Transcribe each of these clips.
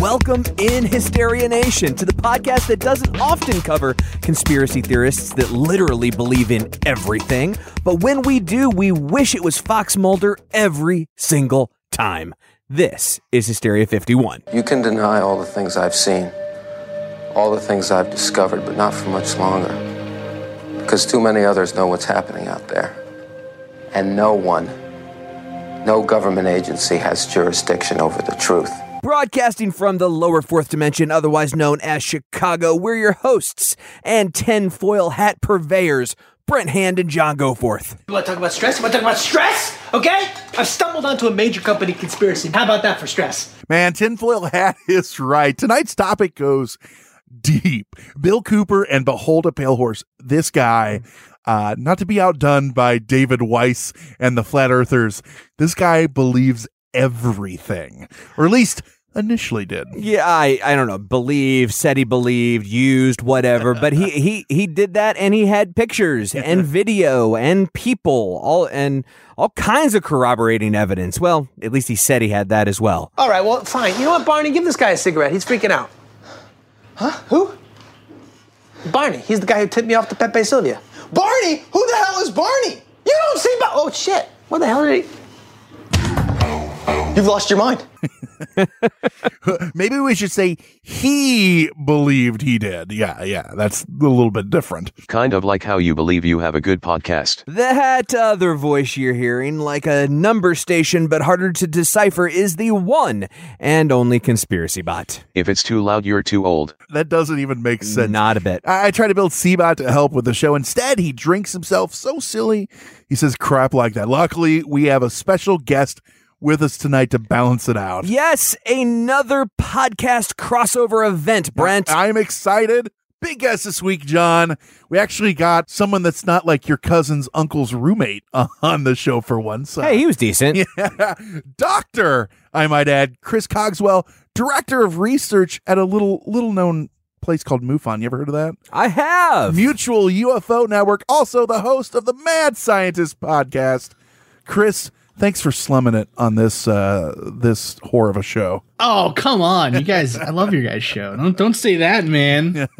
Welcome in Hysteria Nation to the podcast that doesn't often cover conspiracy theorists that literally believe in everything. But when we do, we wish it was Fox Mulder every single time. This is Hysteria 51. You can deny all the things I've seen, all the things I've discovered, but not for much longer. Because too many others know what's happening out there. And no one, no government agency has jurisdiction over the truth. Broadcasting from the lower fourth dimension, otherwise known as Chicago, we're your hosts and tinfoil hat purveyors, Brent Hand and John Goforth. You want to talk about stress? You want to talk about stress? Okay? I've stumbled onto a major company conspiracy. How about that for stress? Man, tinfoil hat is right. Tonight's topic goes deep. Bill Cooper and Behold a Pale Horse. This guy, uh, not to be outdone by David Weiss and the Flat Earthers, this guy believes everything, or at least initially did. Yeah, I, I don't know. Believe, said he believed, used, whatever. But he he he did that, and he had pictures and video and people, all and all kinds of corroborating evidence. Well, at least he said he had that as well. All right, well, fine. You know what, Barney? Give this guy a cigarette. He's freaking out. Huh? Who? Barney. He's the guy who tipped me off to Pepe Sylvia. Barney? Who the hell is Barney? You don't see Bar- Oh, shit. What the hell did he. You've lost your mind. Maybe we should say he believed he did. Yeah, yeah, that's a little bit different. Kind of like how you believe you have a good podcast. That other voice you're hearing, like a number station but harder to decipher, is the one and only conspiracy bot. If it's too loud, you're too old. That doesn't even make sense. Not a bit. I, I try to build Seabot to help with the show. Instead, he drinks himself so silly. He says crap like that. Luckily, we have a special guest with us tonight to balance it out. Yes, another podcast crossover event, Brent. I'm excited. Big guest this week, John. We actually got someone that's not like your cousin's uncle's roommate on the show for once. Uh, hey, he was decent. Yeah. Doctor, I might add, Chris Cogswell, director of research at a little little known place called MUFON. You ever heard of that? I have. Mutual UFO Network, also the host of the Mad Scientist podcast. Chris, thanks for slumming it on this uh this whore of a show. Oh, come on. You guys, I love your guys' show. Don't don't say that, man.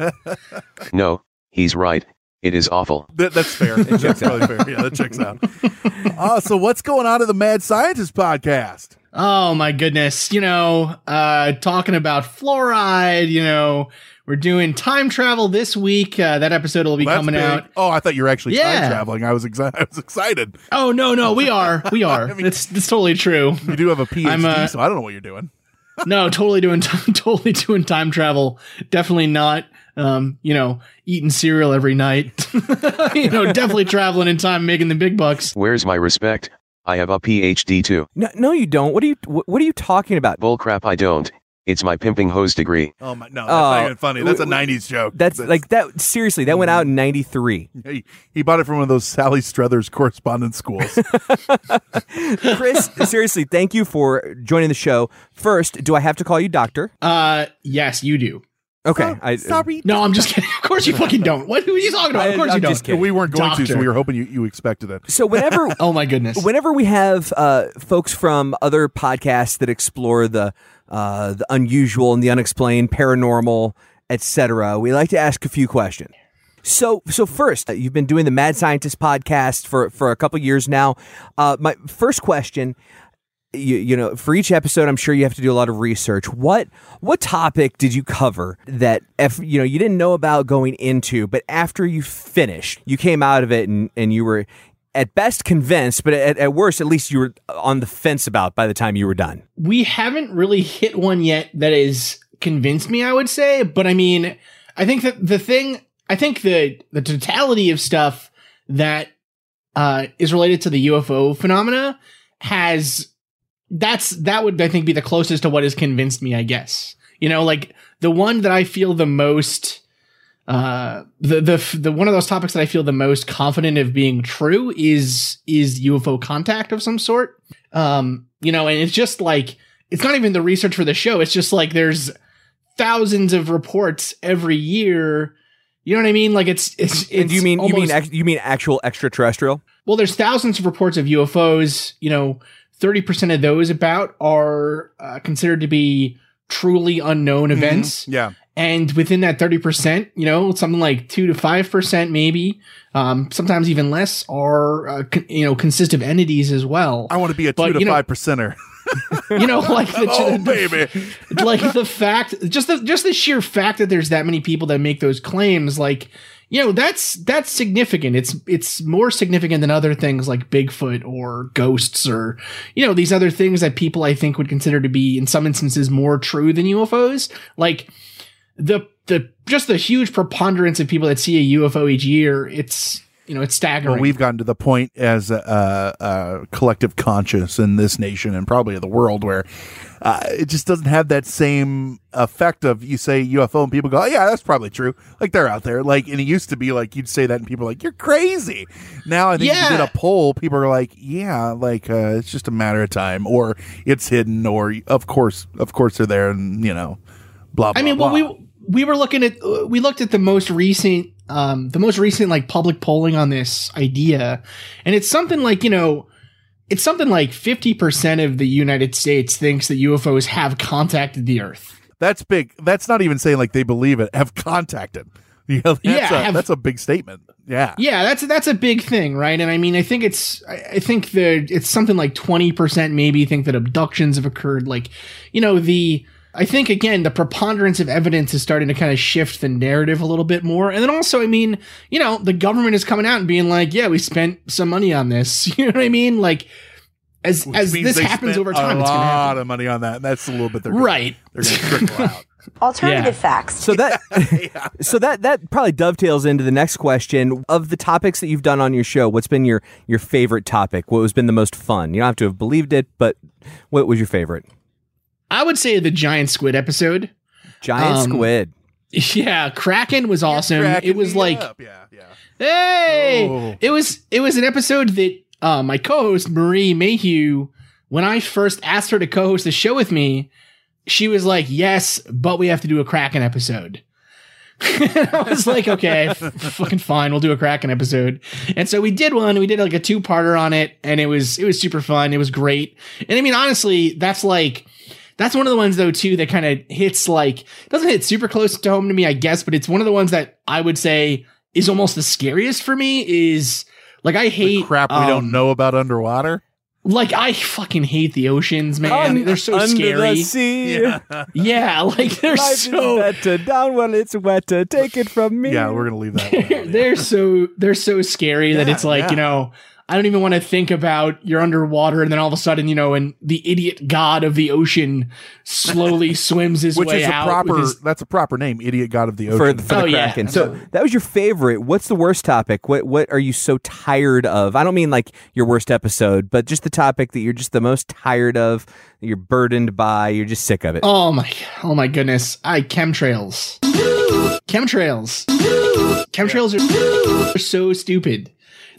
No, he's right. It is awful. That, that's fair. that's really fair. Yeah, that checks out. Uh, so what's going on at the Mad Scientist podcast? Oh my goodness. You know, uh talking about fluoride, you know, we're doing time travel this week. Uh, that episode will be That's coming big. out. Oh, I thought you were actually Yeah. time traveling. I was excited. I was excited. Oh no, no, we are. We are. it's it's totally true. You do have a PhD, I'm, uh, so I don't know what you're doing. no, totally doing totally doing time travel. Definitely not um, you know, eating cereal every night. you know, definitely traveling in time making the big bucks. Where's my respect? I have a PhD too. No, no, you don't. What are you What are you talking about? Bullcrap, I don't. It's my pimping hose degree. Oh my, no, that's not Oh, even funny. That's a w- '90s joke. That's like that. Seriously, that went out in '93. He, he bought it from one of those Sally Struthers correspondence schools. Chris, seriously, thank you for joining the show. First, do I have to call you doctor? Uh yes, you do. Okay, I, Sorry. No, I'm just kidding. Of course you fucking don't. What who are you talking about? Of course I'm you don't. we weren't going to, so we were hoping you, you expected it. So whenever Oh my goodness. whenever we have uh, folks from other podcasts that explore the uh, the unusual and the unexplained, paranormal, etc., we like to ask a few questions. So, so first, uh, you've been doing the Mad Scientist podcast for for a couple years now. Uh, my first question. You, you know, for each episode, I'm sure you have to do a lot of research. What what topic did you cover that if you know you didn't know about going into, but after you finished, you came out of it and, and you were at best convinced, but at, at worst, at least you were on the fence about by the time you were done. we haven't really hit one yet that has convinced me, I would say. But I mean, I think that the thing, I think the the totality of stuff that uh, is related to the UFO phenomena has that's that would I think be the closest to what has convinced me, I guess. You know, like the one that I feel the most uh the the the one of those topics that I feel the most confident of being true is is UFO contact of some sort. Um, you know, and it's just like it's not even the research for the show. It's just like there's thousands of reports every year. You know what I mean? Like it's it's. it's do you mean you mean ex- you mean actual extraterrestrial? well, there's thousands of reports of UFOs. You know, thirty percent of those about are uh, considered to be truly unknown Mm-hmm. events. Yeah. And within that 30%, you know, something like 2 to 5% maybe, um, sometimes even less are, uh, con- you know, consist of entities as well. I want to be a two But, to you know- five percenter. You know, like the, oh the- baby. like the fact just the just the sheer fact that there's that many people that make those claims like you know that's that's significant. It's it's more significant than other things like bigfoot or ghosts or you know these other things that people i think would consider to be in some instances more true than ufos like the the just the huge preponderance of people that see a ufo each year it's you know it's staggering Well, we've gotten to the point as a, a, a collective conscious in this nation and probably the world where uh, it just doesn't have that same effect of you say UFO and people go, oh, yeah, that's probably true. Like they're out there. Like, and it used to be like you'd say that and people are like, you're crazy. Now I think if you did a poll, people are like, yeah, like uh, it's just a matter of time, or it's hidden, or of course, of course they're there, and you know, blah. blah I mean, blah. well, we we were looking at uh, we looked at the most recent um the most recent like public polling on this idea, and it's something like you know. It's something like 50% of the United States thinks that UFOs have contacted the Earth. that's big. That's not even saying like they believe it. Have contacted. Yeah, that's, Yeah, a, have- that's a big statement. Yeah. Yeah, that's that's a big thing, right? And I mean, I think it's I I think that it's something like 20% maybe think that abductions have occurred like you know, the I think again the preponderance of evidence is starting to kind of shift the narrative a little bit more. And then also, I mean, you know, the government is coming out and being like, "Yeah, we spent some money on this." You know what I mean? Like as Which as this happens over time, a it's going to lot happen. of money on that. And that's a little bit they're gonna, Right. They're going to trickle out. Alternative Yeah. facts. So that so that that probably dovetails into the next question of the topics that you've done on your show. What's been your your favorite topic? What has been the most fun? You don't have to have believed it, but what was your favorite? I would say the giant squid episode. Giant Um, squid. Yeah, Kraken was awesome. Cracking It was like up. yeah, yeah. Hey! Oh. It was it was an episode that uh, my co-host Marie Mayhew, when I first asked her to co-host the show with me, she was like, "Yes, but we have to do a Kraken episode." and I was like, "Okay, f- fucking fine, we'll do a Kraken episode." And so we did one. We did like a two-parter on it, and it was it was super fun. It was great. And I mean, honestly, that's like. That's one of the ones though too that kind of hits like doesn't hit super close to home to me, I guess, but it's one of the ones that I would say is almost the scariest for me is like I hate Crap we um, don't know about underwater. Like I fucking hate the oceans, man. Un- they're so scary. The sea. Yeah, like they're Life so better down when it's wetter. Take it from me. Yeah, we're going to leave that. they're, yeah. they're so they're so scary that it's like yeah. you know I don't even want to think about you're underwater and then all of a sudden you know and the idiot god of the ocean slowly swims his Which way is a out. Proper, his... That's a proper name, Idiot God of the Ocean. for the Oh, yeah, Kraken. so that was your favorite. What's the worst topic? What what are you so tired of? I don't mean like your worst episode, but just the topic that you're just the most tired of, that you're burdened by, you're just sick of it. Oh my, oh my goodness! I chemtrails, chemtrails, chemtrails are, are so stupid.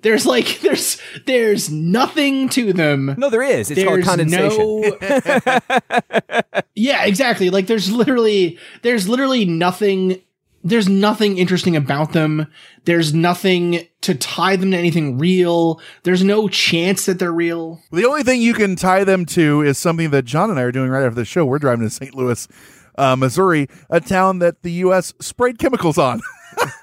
There's like there's there's nothing to them. No, there is. It's called There's condensation. no- yeah, exactly. Like there's literally there's literally nothing there's nothing interesting about them. There's nothing to tie them to anything real. There's no chance that they're real. The only thing you can tie them to is something that John and I are doing right after the show. We're driving to St. Louis, uh, Missouri, a town that the U.S. sprayed chemicals on.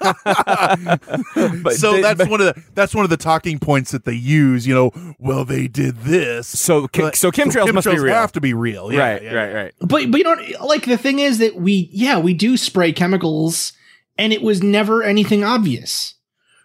But so they- that's but- one of the that's one of the talking points that they use. You know, well they did this, So che- but- so chemtrails must be real. Have to be real, Yeah, right, yeah, right, right. But but you know like the thing is that we yeah, we do spray chemicals and it was never anything obvious.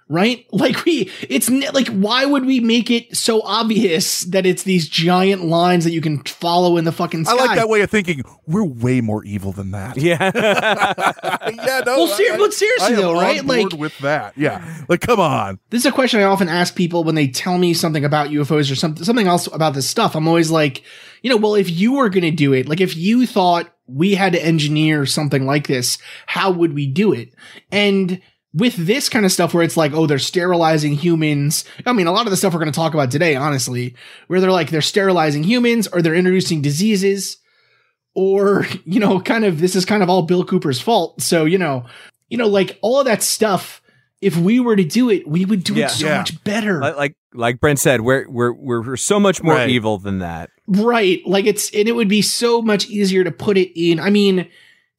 Right? Like we it's like why would we make it so obvious that it's these giant lines that you can follow in the fucking sky? I like that way of thinking. We're way more evil than that. Yeah. yeah, no. Well, ser- I- but seriously I am though, on right? board Like- with that. Yeah, like come on. This is a question I often ask people when they tell me something about UFOs or something something else about this stuff. I'm always like, you know, well, if you were going to do it, like if you thought we had to engineer something like this, how would we do it? And with this kind of stuff where it's like, oh, they're sterilizing humans. I mean, a lot of the stuff we're going to talk about today, honestly, where they're like, they're sterilizing humans or they're introducing diseases or, you know, kind of, this is kind of all Bill Cooper's fault. So, you know, you know, like all of that stuff, if we were to do it, we would do Yeah. it so Yeah. much better. Like like, like Brent said, we're, we're we're we're so much more Right. evil than that. Right. Like it's, and it would be so much easier to put it in. I mean,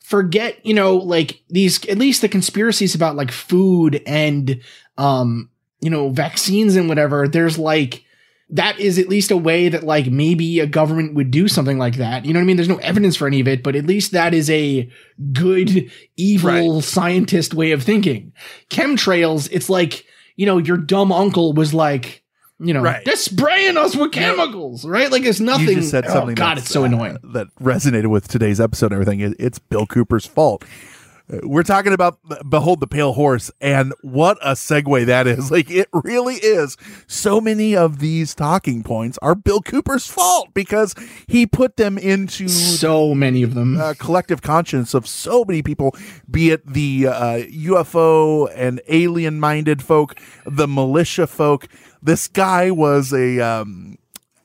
forget, you know, like these, at least the conspiracies about like food and, um, you know, vaccines and whatever. There's like, that is at least a way that like maybe a government would do something like that. You know what I mean? There's no evidence for any of it, but at least that is a good, evil scientist way of thinking. Chemtrails, it's like, you know, your dumb uncle was like, you know, Right. they're spraying us with chemicals, right? Like it's nothing. You just said oh, something. God, it's so uh, annoying. that resonated with today's episode and everything. It- it's Bill Cooper's fault. Uh, We're talking about Behold the Pale Horse, and what a segue that is. Like, it really is. So many of these talking points are Bill Cooper's fault because he put them into So many of them. uh, collective conscience of so many people, be it the uh, UFO and alien minded folk, the militia folk. This guy was a um,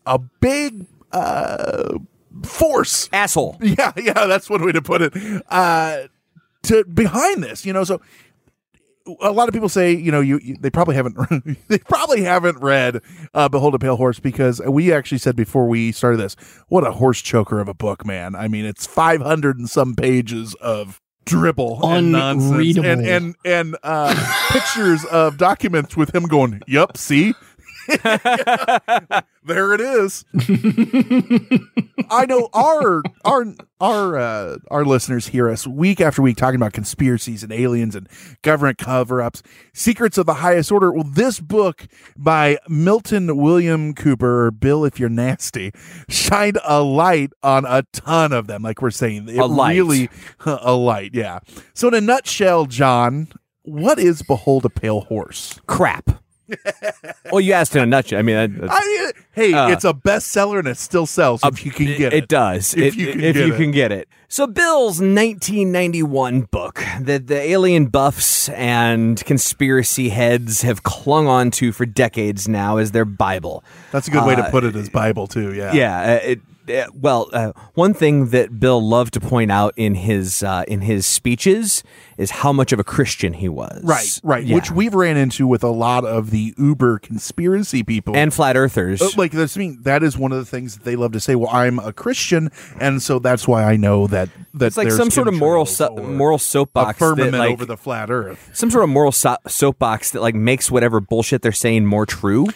a big uh, force. Asshole. Yeah, yeah, that's one way to put it. Uh, to behind this, you know, so a lot of people say, you know, you, you they probably haven't they probably haven't read uh, Behold a Pale Horse because we actually said before we started this, what a horse choker of a book, man. I mean, it's 500 and some pages of dribble and nonsense and and and uh, pictures of documents with him going, "Yep, see." there it is. I know our our our uh, our listeners hear us week after week talking about conspiracies and aliens and government cover-ups, secrets of the highest order. Well, this book by Milton William Cooper, or Bill, if you're nasty, shined a light on a ton of them. Like we're saying, it A light. really a light. Yeah. So in a nutshell, John, what is Behold a Pale Horse? Crap. Well, you asked in a nutshell. I mean, I hey, Uh, it's a bestseller and it still sells if you can get it. it does. If It- you can if get you it. can get it. So Bill's 1991 book that the alien buffs and conspiracy heads have clung on to for decades now is their Bible. That's a good way to Uh, put it as Bible too. Yeah. Yeah. uh, It, uh, well, uh, one thing that Bill loved to point out in his uh, in his speeches is how much of a Christian he was. Right, right. Yeah. Which we've ran into with a lot of the Uber conspiracy people and flat earthers. Uh, like that's I mean that is one of the things that they love to say. Well, I'm a Christian, and so that's why I know that that it's like some sort of moral so- or moral soapbox firmament that, like, over the flat Earth. some sort of moral so- soapbox that like makes whatever bullshit they're saying more true.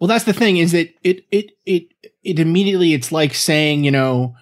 Well, that's the thing is that it it it it immediately it's like saying you know,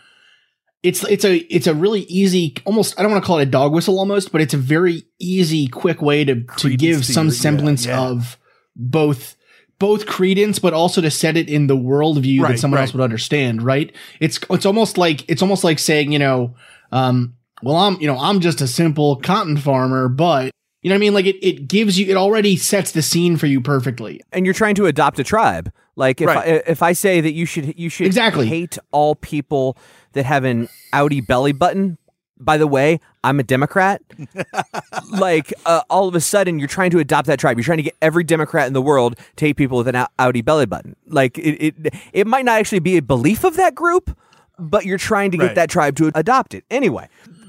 it's it's a it's a really easy almost I don't want to call it a dog whistle almost, but it's a very easy quick way to to give some your- yeah, semblance yeah. of both both credence, but also to set it in the worldview Right, that someone right. else would understand. Right? It's it's almost like it's almost like saying you know, um, well I'm you know I'm just a simple cotton farmer, but you know what I mean? Like it it gives you it already sets the scene for you perfectly. and you're trying to adopt a tribe. Like if Right. I, if I say that you should you should Exactly. hate all people that have an outie belly button. By the way, I'm a Democrat. like uh, all of a sudden, you're trying to adopt that tribe. You're trying to get every Democrat in the world to hate people with an Au- outie belly button. Like it, it, it might not actually be a belief of that group, but you're trying to get Right. that tribe to adopt it anyway.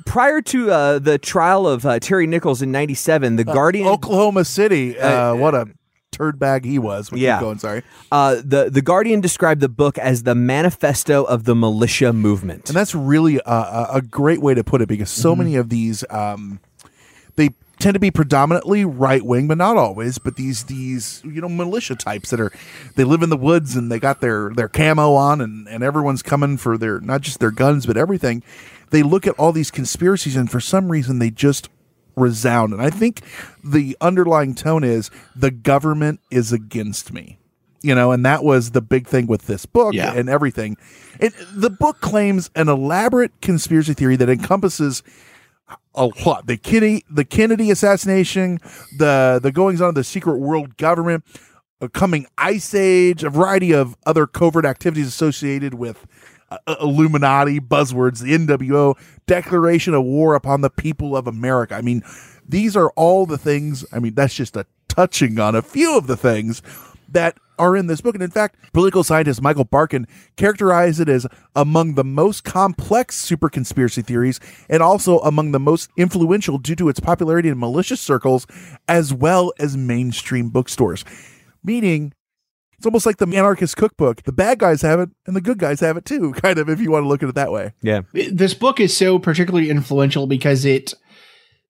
Prior to uh, the trial of uh, Terry Nichols in '97, the Guardian Oklahoma City. Uh, what a turd bag he was. We Yeah. Going. Sorry. Uh, the the Guardian described the book as the manifesto of the militia movement. And that's really a, a, a great way to put it because so Mm-hmm. many of these, um, they tend to be predominantly right wing, but not always. But these these you know militia types that are they live in the woods and they got their their camo on and and everyone's coming for their not just their guns but everything. They look at all these conspiracies and for some reason they just resound. And I think the underlying tone is the government is against me you know, and that was the big thing with this book Yeah. and everything. It, the book claims an elaborate conspiracy theory that encompasses a lot the Kennedy the Kennedy assassination, the the goings on of the secret world government, a coming ice age, a variety of other covert activities associated with uh, Illuminati buzzwords, the NWO, declaration of war upon the people of America. I mean, these are all the things. I mean, that's just a touching on a few of the things that are in this book. And in fact, political scientist Michael Barkun characterized it as among the most complex super conspiracy theories and also among the most influential due to its popularity in malicious circles as well as mainstream bookstores. Meaning, it's almost like the anarchist cookbook. The bad guys have it and the good guys have it too, kind of, if you want to look at it that way. Yeah. This book is so particularly influential because it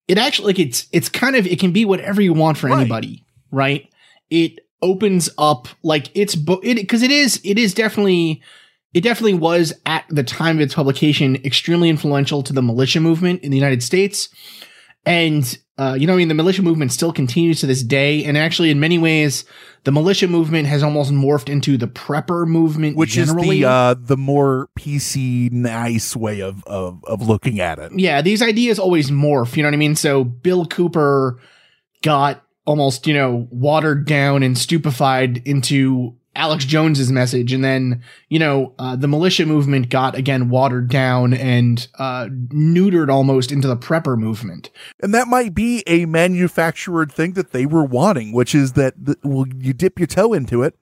it actually like it's it's kind of it can be whatever you want for Right. anybody, right? It opens up like it's book it because it is it is definitely it definitely was at the time of its publication extremely influential to the militia movement in the United States. And uh, you know, I mean, the militia movement still continues to this day, and actually, in many ways, the militia movement has almost morphed into the prepper movement, Which generally. is the uh, the more PC, nice way of, of of looking at it. yeah, these ideas always morph. You know what I mean? So Bill Cooper got almost, you know, watered down and stupefied into Alex Jones's message, and then you know uh, the militia movement got again watered down and uh, neutered almost into the prepper movement. And that might be a manufactured thing that they were wanting, which is that the, well, you dip your toe into it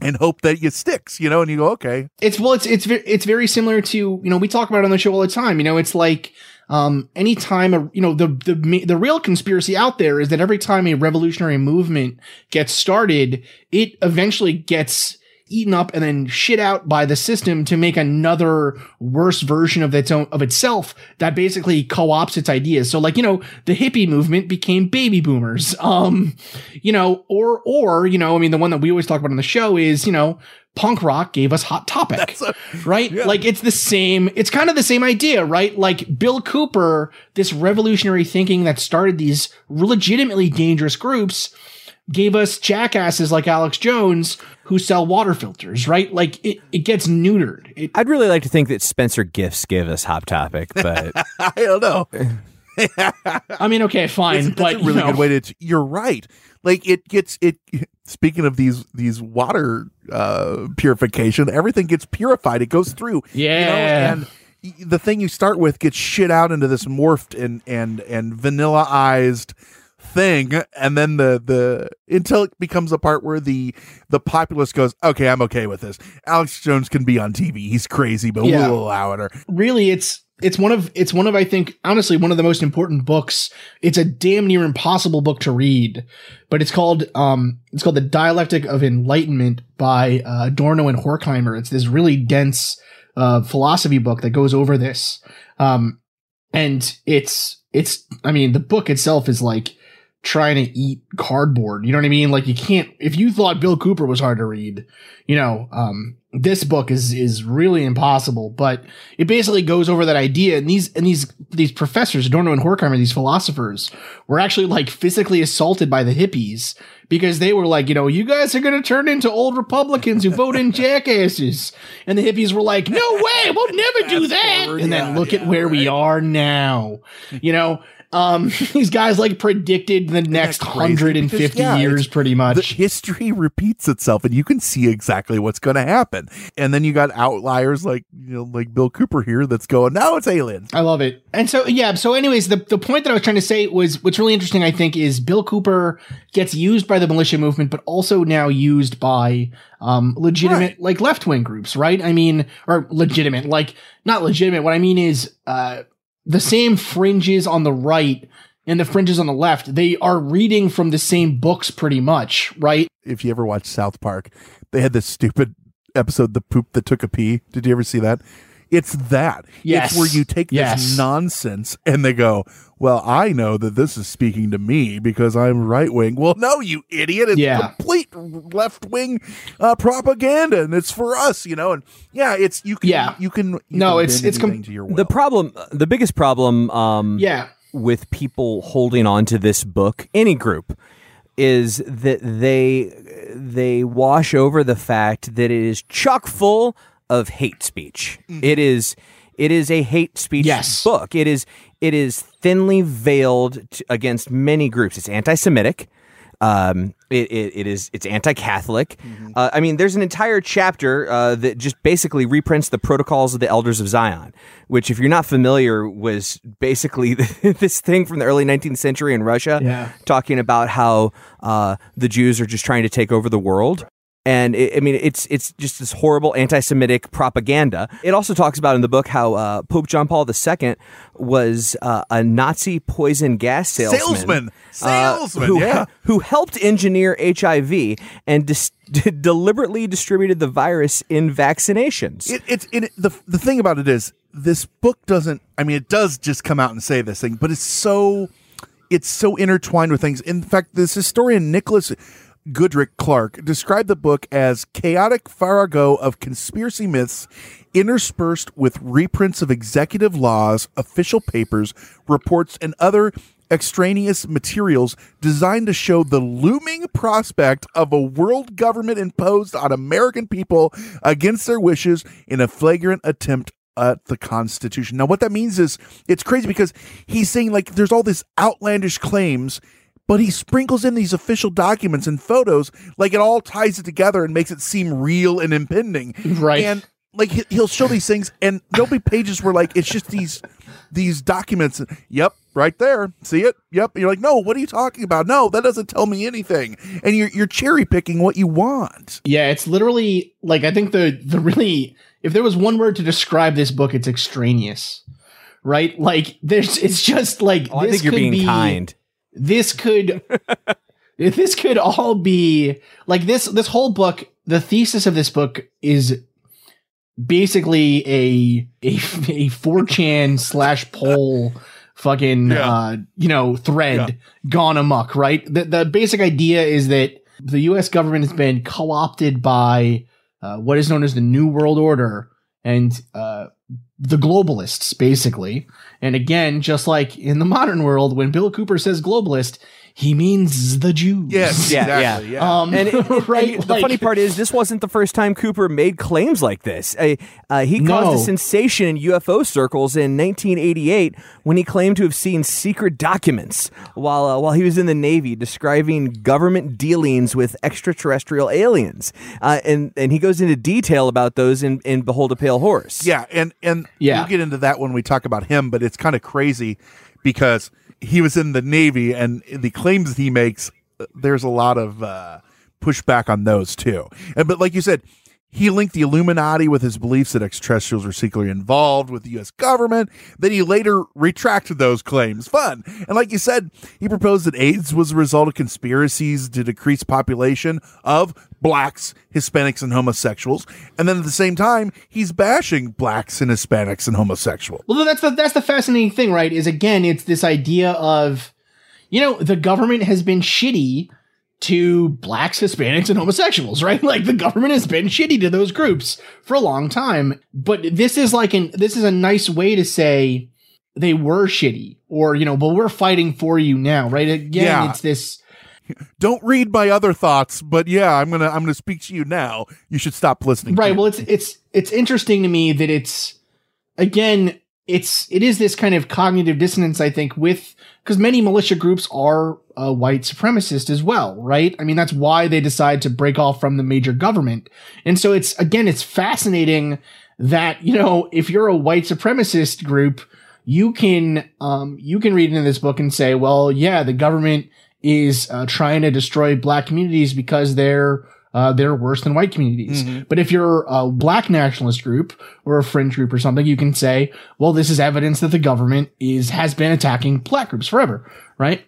and hope that it sticks, you know, and you go, okay, It's well, it's it's it's very similar to you know we talk about it on the show all the time. You know, it's like um anytime a you know the the the real conspiracy out there is that every time a revolutionary movement gets started, it eventually gets eaten up and then shit out by the system to make another worse version of its own of itself that basically co-ops its ideas. So like, you know, the hippie movement became baby boomers. Um, you know, or or, you know, I mean the one that we always talk about on the show is, you know, punk rock gave us hot topic. right? Like it's the same, it's kind of the same idea, right? Like Bill Cooper, this revolutionary thinking that started these legitimately dangerous groups gave us jackasses like Alex Jones who sell water filters, right? Like it, it gets neutered. It, I'd really like to think that Spencer Gifts gave us Hot Topic, but I don't know. I mean, okay, fine, That's, but that's a really you know, good way to. You're right. Like it gets it. Speaking of these these water uh, purification, everything gets purified. It goes through. you know, Yeah. and the thing you start with gets shit out into this morphed and and and vanillaized thing and then the the until it becomes a part where the the populace goes okay i'm okay with this alex jones can be on tv he's crazy but Yeah. we'll allow it or really it's it's one of it's one of I think honestly one of the most important books. It's a damn near impossible book to read, but it's called um it's called The Dialectic of Enlightenment by uh, Adorno and Horkheimer. It's this really dense uh philosophy book that goes over this. Um and it's it's I mean the book itself is like trying to eat cardboard. You know what I mean? Like you can't if you thought Bill Cooper was hard to read, you know, um this book is is really impossible, but it basically goes over that idea and these and these these professors, Adorno and Horkheimer, these philosophers, were actually like physically assaulted by the hippies because they were like, you know, you guys are gonna turn into old Republicans who vote in jackasses. And the hippies were like, no way, we'll never do that. forward, And then yeah, look at yeah, where we are now. You know, um, these guys like predicted the next crazy? 150 Because, yeah, years pretty the much. history repeats itself and you can see exactly what's going to happen and then you got outliers like you know like bill cooper here that's going now it's aliens I love it. And so, yeah. So, anyways, the, the point that I was trying to say was what's really interesting, I think, is Bill Cooper gets used by the militia movement, but also now used by um, legitimate, Right. like left wing groups, right? I mean, or legitimate, like not legitimate. What I mean is uh, the same fringes on the right and the fringes on the left, they are reading from the same books pretty much, right? if you ever watch south park they had this stupid episode the poop that took a pee. Did you ever see that it's that Yes. it's where you take Yes. this nonsense and they go well i know that this is speaking to me because i'm right wing well no you idiot it's Yeah. complete left wing uh, propaganda and it's for us you know and yeah it's you can Yeah. you can you No, can it's- it's com- to your will. the problem, the biggest problem, um, Yeah. with people holding on to this book, any group, is that they they wash over the fact that it is chock full of hate speech. It is it is a hate speech Yes. book. It is it is thinly veiled t- against many groups. It's anti-Semitic. Um, it, it, it is it's anti-Catholic. Uh, I mean, there's an entire chapter uh, that just basically reprints the protocols of the Elders of Zion, which, if you're not familiar, was basically this thing from the early 19th century in Russia, Yeah. talking about how uh, the Jews are just trying to take over the world. And it, I mean, it's it's just this horrible anti-Semitic propaganda. It also talks about in the book how uh, Pope John Paul II was uh, a Nazi poison gas salesman, Salesman. uh, who, yeah. who helped engineer HIV and dis- deliberately distributed the virus in vaccinations. It, it's it, the the thing about it is this book doesn't. I mean, it does just come out and say this thing, but it's so it's so intertwined with things. In fact, this historian Nicholas Goodrick-Clarke described the book as chaotic farrago of conspiracy myths interspersed with reprints of executive laws, official papers, reports, and other extraneous materials designed to show the looming prospect of a world government imposed on American people against their wishes in a flagrant attempt at the Constitution. Now, what that means is it's crazy because he's saying like there's all this outlandish claims. But he sprinkles in these official documents and photos, like it all ties it together and makes it seem real and impending. Right. And like he- he'll show these things, and there'll be pages where like it's just these these documents. Yep, right there. See it? Yep. You're like, no, what are you talking about? No, that doesn't tell me anything. And you're you're cherry picking what you want. Yeah, it's literally like I think the the really if there was one word to describe this book, it's extraneous. Right? Like there's it's just like Oh, I think you're could being be- kind. This could this could all be like this this whole book, the thesis of this book is basically a a a 4chan slash pol fucking Yeah. uh you know thread gone amok right? The, the basic idea is that the us government has been co-opted by uh, what is known as the new world order and uh the globalists basically and again just like in the modern world when bill cooper says globalist he means the jews Yes, Yeah, exactly. yeah. Yeah. um And, it- it- right and the funny part is, this wasn't the first time Cooper made claims like this. Uh, uh, he caused No. a sensation in UFO circles in 1988 when he claimed to have seen secret documents while uh, while he was in the Navy, describing government dealings with extraterrestrial aliens. Uh, and and he goes into detail about those in, in Behold a Pale Horse. Yeah, and and Yeah. we'll get into that when we talk about him, but it's kind of crazy because he was in the Navy and the claims he makes, there's a lot of uh, pushback on those too. And but like you said, he linked the Illuminati with his beliefs that extraterrestrials were secretly involved with the U.S. government. Then he later retracted those claims. Fun. And like you said, he proposed that AIDS was a result of conspiracies to decrease population of blacks, Hispanics, and homosexuals. And then at the same time, he's bashing blacks and Hispanics and homosexuals. Well, that's the that's the fascinating thing, right? Is again, it's this idea of, you know, the government has been shitty to blacks, Hispanics, and homosexuals, right? Like the government has been shitty to those groups for a long time. But this is like an this is a nice way to say they were shitty, or you know, but we're fighting for you now, right? Again, Yeah. it's this. Don't read my other thoughts, but yeah, I'm gonna I'm gonna speak to you now. You should stop listening. right well it's it's it's interesting to me that it's again it's it is this kind of cognitive dissonance i think with because many militia groups are uh, white supremacist as well right? I mean that's why they decide to break off from the major government. And so it's again it's fascinating that you know if you're a white supremacist group you can um you can read into this book and say well yeah the government is uh, trying to destroy black communities because they're uh, they're worse than white communities. But if you're a black nationalist group or a fringe group or something, you can say, well, this is evidence that the government is has been attacking black groups forever, right?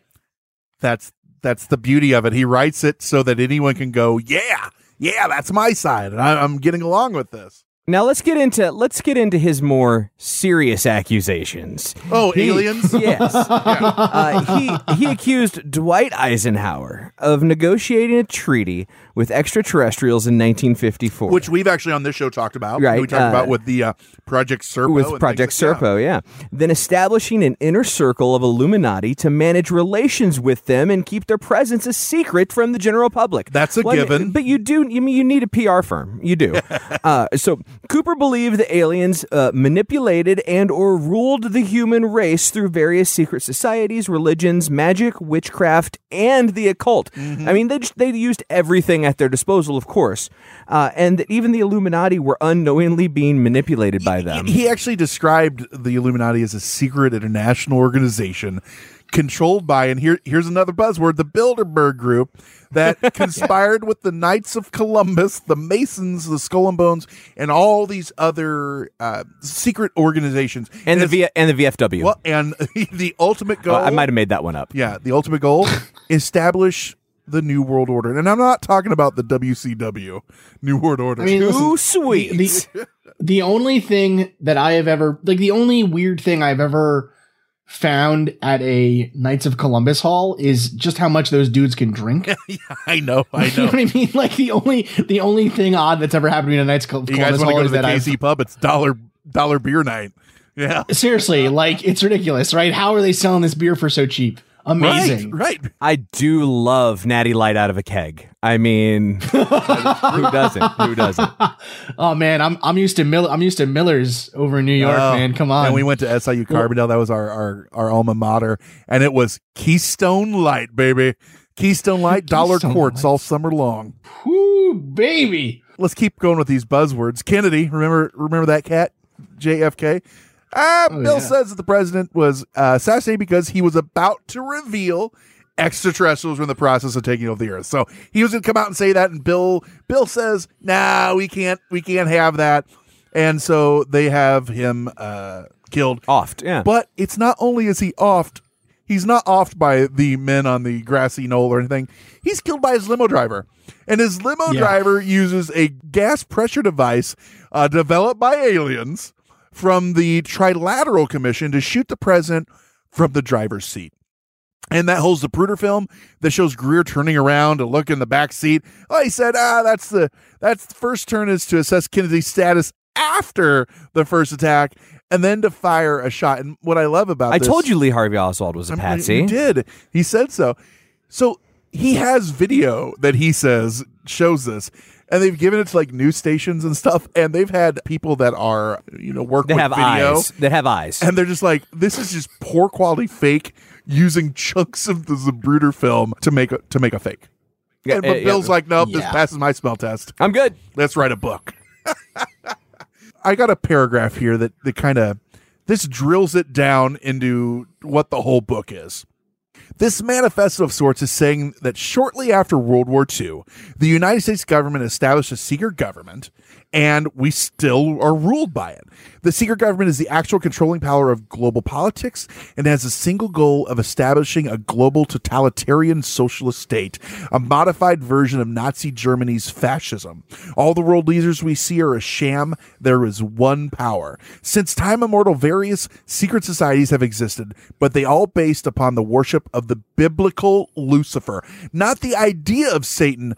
that's that's the beauty of it. He writes it so that anyone can go, yeah, yeah, that's my side, and I, I'm getting along with this. Now let's get into let's get into his more serious accusations. Oh, He- aliens! Yes. Uh, he he accused Dwight Eisenhower of negotiating a treaty with extraterrestrials in 1954. Which we've actually on this show talked about. Right, We talked uh, about with the uh, Project Serpo. with Project like- yeah. Serpo, yeah. Then establishing an inner circle of Illuminati to manage relations with them and keep their presence a secret from the general public. That's a Well, given. But you do, you mean you need a PR firm. You do. uh, so Cooper believed the aliens uh, manipulated and or ruled the human race through various secret societies, religions, magic, witchcraft, and the occult. Mm-hmm. I mean, they just, they used everything at their disposal, of course, uh, and that even the Illuminati were unknowingly being manipulated by them. He actually described the Illuminati as a secret international organization controlled by, and here here's another buzzword, the Bilderberg Group that conspired with the Knights of Columbus, the Masons, the Skull and Bones, and all these other uh, secret organizations. and the v- and the VFW. well, and the ultimate goal. Oh, I might have made that one up. Yeah, the ultimate goal establish the New World Order, and I'm not talking about the WCW New World Order. I mean, Too listen, sweet. The, the only thing that I have ever like the only weird thing I've ever found at a Knights of Columbus hall is just how much those dudes can drink. I know, I You know know. what I mean? Like the only the only thing odd that's ever happened to me at a Knights of You Columbus guys want to hall go to the that I've KC pub? It's dollar dollar beer night. Yeah, seriously like it's ridiculous, right? How are they selling this beer for so cheap? Amazing. right, right. I do love Natty Light out of a keg. I mean, who doesn't? Who doesn't? Oh man, I'm I'm used to Mill I'm used to Miller's over in New York, Oh, man. Come on. And we went to SIU Carbondale. That was our, our our alma mater, and it was Keystone Light, baby. Keystone Light, dollar Keystone quarts all summer long. Whoo, baby. Let's keep going with these buzzwords. Kennedy, remember remember that cat? JFK. Ah, Oh, Bill yeah. says that the president was uh, assassinated because he was about to reveal extraterrestrials were in the process of taking over the earth. So he was going to come out and say that, and Bill Bill says, "Nah, we can't we can't have that." And so they have him uh, killed. Oft, yeah. But it's not only is he offed, he's not offed by the men on the grassy knoll or anything. He's killed by his limo driver. And his limo Yeah. driver uses a gas pressure device uh, developed by aliens from the Trilateral Commission to shoot the president from the driver's seat. And that holds the Pruder film that shows Greer turning around to look in the back seat. Oh, he said, ah, that's the that's the first turn is to assess Kennedy's status after the first attack, and then to fire a shot. And what I love about I this- told you Lee Harvey Oswald was a patsy. He did. He said so. So he has video that he says shows this. And they've given it to like news stations and stuff, and they've had people that are, you know, work That with have video, eyes. That have eyes. and they're just like, this is just poor quality fake using chunks of the Zapruder film to make a to make a fake. Yeah, And, but yeah, Bill's yeah. like, nope, this passes my smell test. I'm good. Let's write a book. I got a paragraph here that, that kind of this drills it down into what the whole book is. This manifesto of sorts is saying that shortly after World War II, the United States government established a secret government, and we still are ruled by it. The secret government is the actual controlling power of global politics and has a single goal of establishing a global totalitarian socialist state, a modified version of Nazi Germany's fascism. All the world leaders we see are a sham. There is one power. Since time immemorial, various secret societies have existed, but they all based upon the worship of the biblical Lucifer, not the idea of Satan,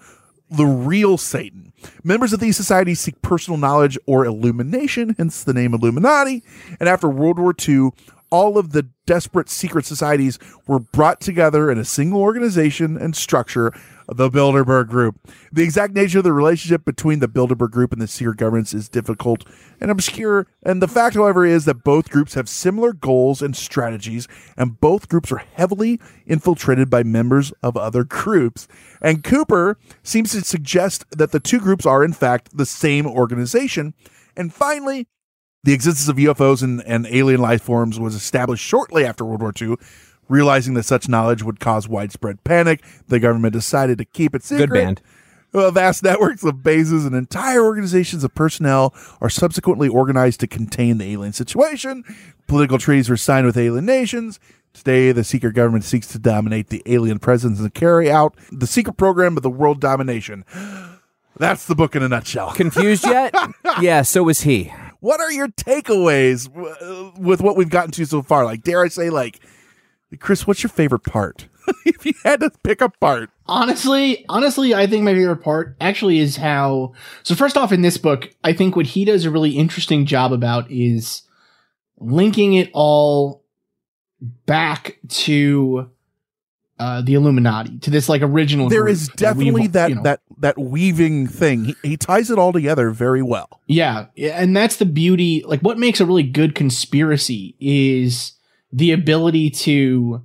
the real Satan. Members of these societies seek personal knowledge or illumination, hence the name Illuminati. And after World War II, all of the desperate secret societies were brought together in a single organization and structure, the Bilderberg Group. The exact nature of the relationship between the Bilderberg Group and the secret governments is difficult and obscure. And the fact, however, is that both groups have similar goals and strategies, and both groups are heavily infiltrated by members of other groups. And Cooper seems to suggest that the two groups are, in fact, the same organization. And finally, the existence of UFOs and, and alien life forms was established shortly after World War II. Realizing that such knowledge would cause widespread panic, the government decided to keep it secret. Good band. Uh, vast networks of bases and entire organizations of personnel are subsequently organized to contain the alien situation. Political treaties were signed with alien nations. Today, the secret government seeks to dominate the alien presence and carry out the secret program of the world domination. That's the book in a nutshell. Confused yet? yeah, so was he. What are your takeaways w- with what we've gotten to so far? Like, dare I say, like, Chris, what's your favorite part? if you had to pick a part. Honestly, honestly, I think my favorite part actually is how. So first off, in this book, I think what he does a really interesting job about is linking it all back to uh, the Illuminati, to this like original. There is definitely that you know- that that weaving thing. He, he ties it all together very well. Yeah, and that's the beauty. Like, what makes a really good conspiracy is the ability to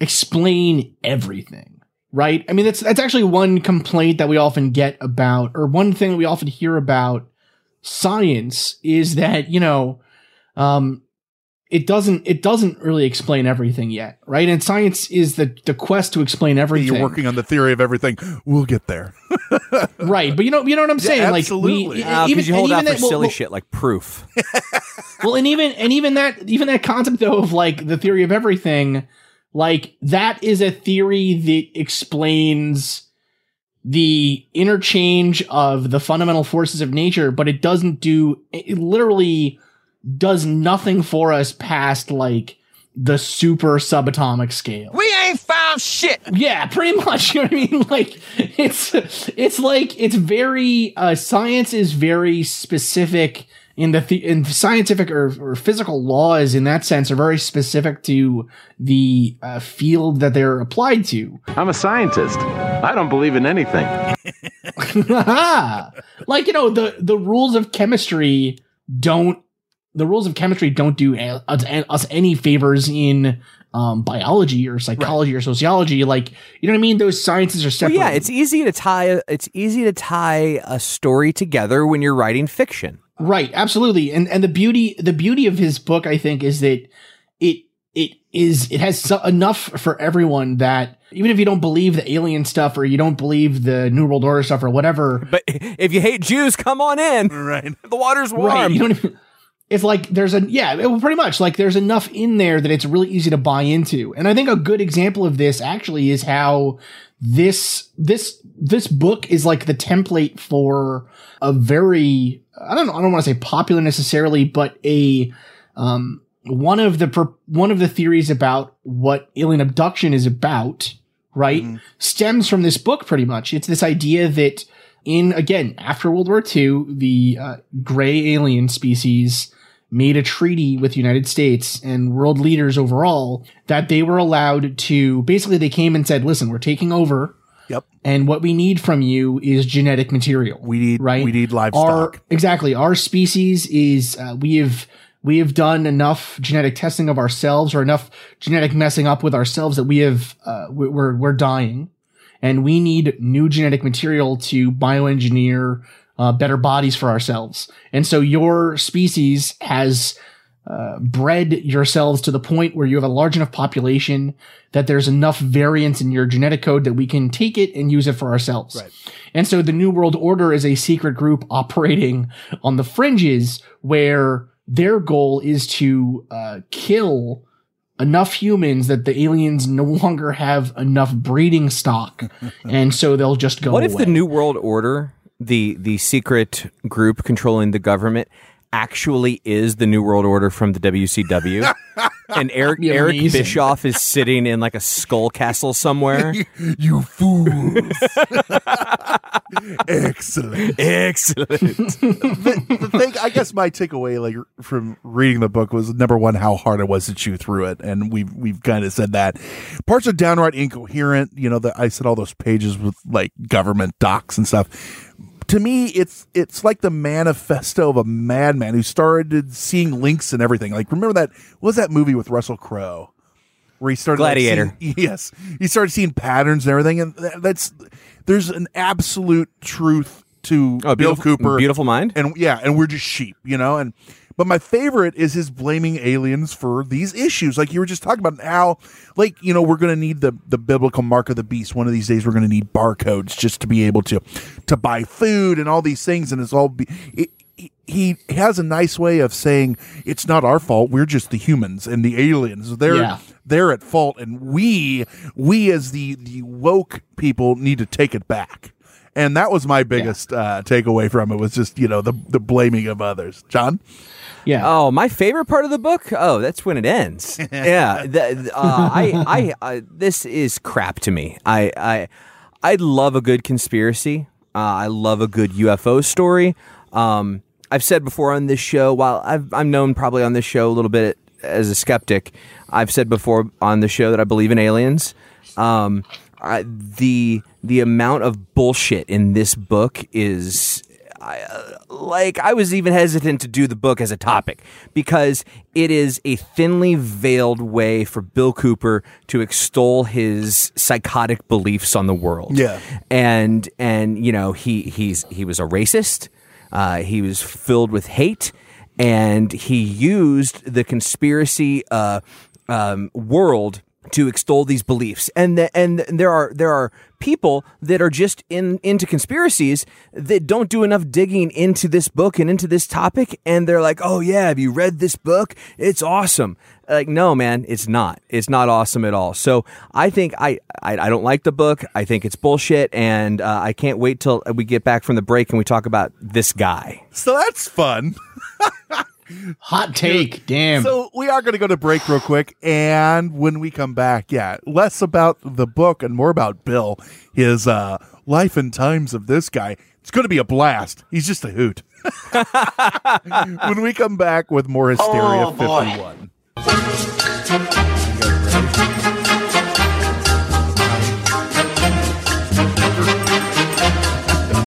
explain everything. Right? I mean, that's that's actually one complaint that we often get about, or one thing that we often hear about science is that you know, um, it doesn't it doesn't really explain everything yet, right? And science is the the quest to explain everything. You're working on the theory of everything. We'll get there. right? But you know, you know what I'm Yeah, saying? absolutely. Like, we, because even you hold and out even for that- silly well- shit like proof. well and even and even that even that concept though of like the theory of everything like that is a theory that explains the interchange of the fundamental forces of nature but it doesn't do it literally does nothing for us past like the super subatomic scale We ain't found shit. yeah, pretty much. You know what I mean? Like it's it's like it's very uh, science is very specific in the, the in scientific or, or physical laws in that sense are very specific to the uh, field that they're applied to. I'm a scientist. I don't believe in anything. like you know the the rules of chemistry don't the rules of chemistry don't do a- us us any favors in um, biology or psychology or sociology. Like you know what I mean? Those sciences are Well, separate. yeah, it's easy to tie. It's easy to tie a story together when you're writing fiction. Right, absolutely. And and the beauty the beauty of his book I think is that it it is it has so, enough for everyone that even if you don't believe the alien stuff or you don't believe the new world order stuff or whatever, But if you hate Jews, come on in. Right. The water's warm. right, you know what I mean? It's like there's a yeah, it, well, pretty much like there's enough in there that it's really easy to buy into. And I think a good example of this actually is how this this this book is like the template for a very I don't know I don't want to say popular necessarily, but a um one of the one of the theories about what alien abduction is about, right, stems from this book pretty much. It's this idea that in again after World War II, the uh, gray alien species made a treaty with the United States and world leaders overall that they were allowed to basically they came and said, "Listen, we're taking over." Yep. And what we need from you is genetic material. We need right. we need Our, livestock. exactly. Our species is uh, we have we have done enough genetic testing of ourselves or enough genetic messing up with ourselves that we have uh, we're we're dying, and we need new genetic material to bioengineer uh, better bodies for ourselves. And so your species has uh, bred yourselves to the point where you have a large enough population that there's enough variance in your genetic code that we can take it and use it for ourselves. Right. And so the New World Order is a secret group operating on the fringes where their goal is to uh, kill enough humans that the aliens no longer have enough breeding stock. and so they'll just go What away. if the New World Order, the the secret group controlling the government, actually is the New World Order from the WCW? and Eric Eric. Bischoff is sitting in like a skull castle somewhere. you fools. Excellent. Excellent. the, the thing, I guess, my takeaway, like from reading the book, was number one how hard it was to chew through it, and we've we've kind of said that parts are downright incoherent. You know, that I said all those pages with like government docs and stuff. To me, it's it's like the manifesto of a madman who started seeing links and everything. Like, remember that what was that movie with Russell Crowe? Where he started like, Gladiator. seeing- yes, he started seeing patterns and everything, and th- that's there's an absolute truth to Oh, Bill Cooper, beautiful mind. and yeah, and we're just sheep, you know. And but my favorite is his blaming aliens for these issues, like you were just talking about how, like you know, we're going to need the the biblical mark of the beast. One of these days, we're going to need barcodes just to be able to to buy food and all these things, and it's all. Be, it, he has a nice way of saying it's not our fault. We're just the humans and the aliens. They're Yeah. they're at fault, and we we as the the woke people need to take it back. And that was my biggest uh, takeaway from it was just, you know, the, the blaming of others. John? Yeah. Oh, my favorite part of the book. Oh, that's when it ends. yeah. The, uh, I, I, I, this is crap to me. I, I, I love a good conspiracy. Uh, I love a good UFO story. Um, I've said before on this show, while I've, I'm known probably on this show a little bit as a skeptic, I've said before on the show that I believe in aliens. Um, I, the the amount of bullshit in this book is I, uh, like I was even hesitant to do the book as a topic because it is a thinly veiled way for Bill Cooper to extol his psychotic beliefs on the world. Yeah. and and you know he he's he was a racist. Uh, he was filled with hate, and he used the conspiracy uh, um, world to extol these beliefs. And the, and there are there are people that are just in into conspiracies that don't do enough digging into this book and into this topic, and they're like, "Oh yeah, have you read this book? It's awesome." Like, no, man, it's not. It's not awesome at all. So I think I I, I don't like the book. I think it's bullshit, and uh, I can't wait till we get back from the break and we talk about this guy. So that's fun. Hot take. Damn. So we are going to go to break real quick, and when we come back, yeah, less about the book and more about Bill, his uh, life and times of this guy. It's going to be a blast. He's just a hoot. when we come back with more Hysteria Oh, 51.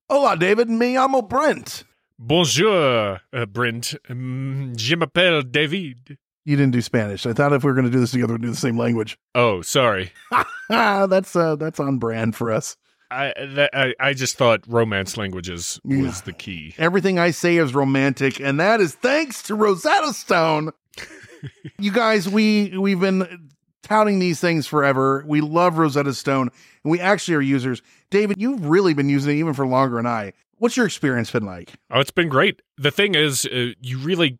Hola, David. Me llamo Brent. Bonjour, uh, Brent. Um, je m'appelle David. You didn't do Spanish. I thought if we were going to do this together, we'd do the same language. Oh, sorry. That's uh, that's on brand for us. I, that, I I just thought romance languages was Yeah. the key. Everything I say is romantic, and that is thanks to Rosetta Stone. you guys, we we've been touting these things forever. We love Rosetta Stone, and we actually are users. David, you've really been using it even for longer than I. What's your experience been like? Oh, it's been great. The thing is, uh, you really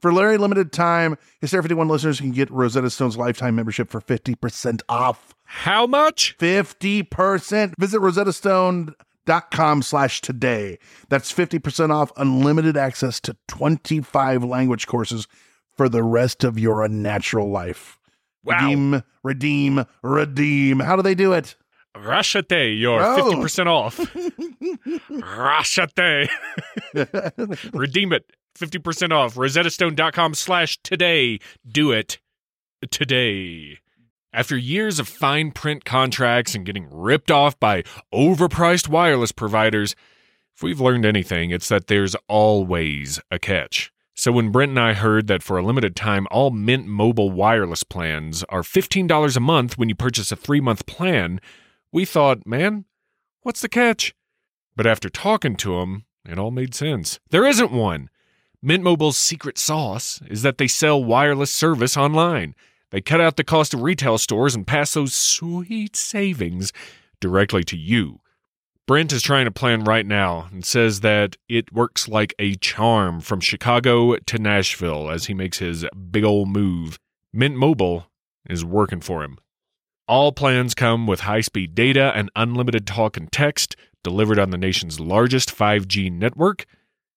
For very limited time, Hysteria 51 listeners can get Rosetta Stone's lifetime membership for 50% off. How much? 50%. Visit rosettastone.com slash today. That's 50% off unlimited access to 25 language courses for the rest of your unnatural life. Wow. Redeem, redeem, redeem. How do they do it? Rashate, you're Oh. 50% off. Rashate. Redeem it. 50% off. RosettaStone.com slash today. Do it today. After years of fine print contracts and getting ripped off by overpriced wireless providers, if we've learned anything, it's that there's always a catch. So when Brent and I heard that for a limited time, all Mint Mobile wireless plans are $15 a month when you purchase a three month plan, we thought, man, what's the catch? But after talking to him, it all made sense. There isn't one. Mint Mobile's secret sauce is that they sell wireless service online. They cut out the cost of retail stores and pass those sweet savings directly to you. Brent is trying a plan right now and says that it works like a charm from Chicago to Nashville as he makes his big ol' move. Mint Mobile is working for him. All plans come with high speed data and unlimited talk and text delivered on the nation's largest 5G network.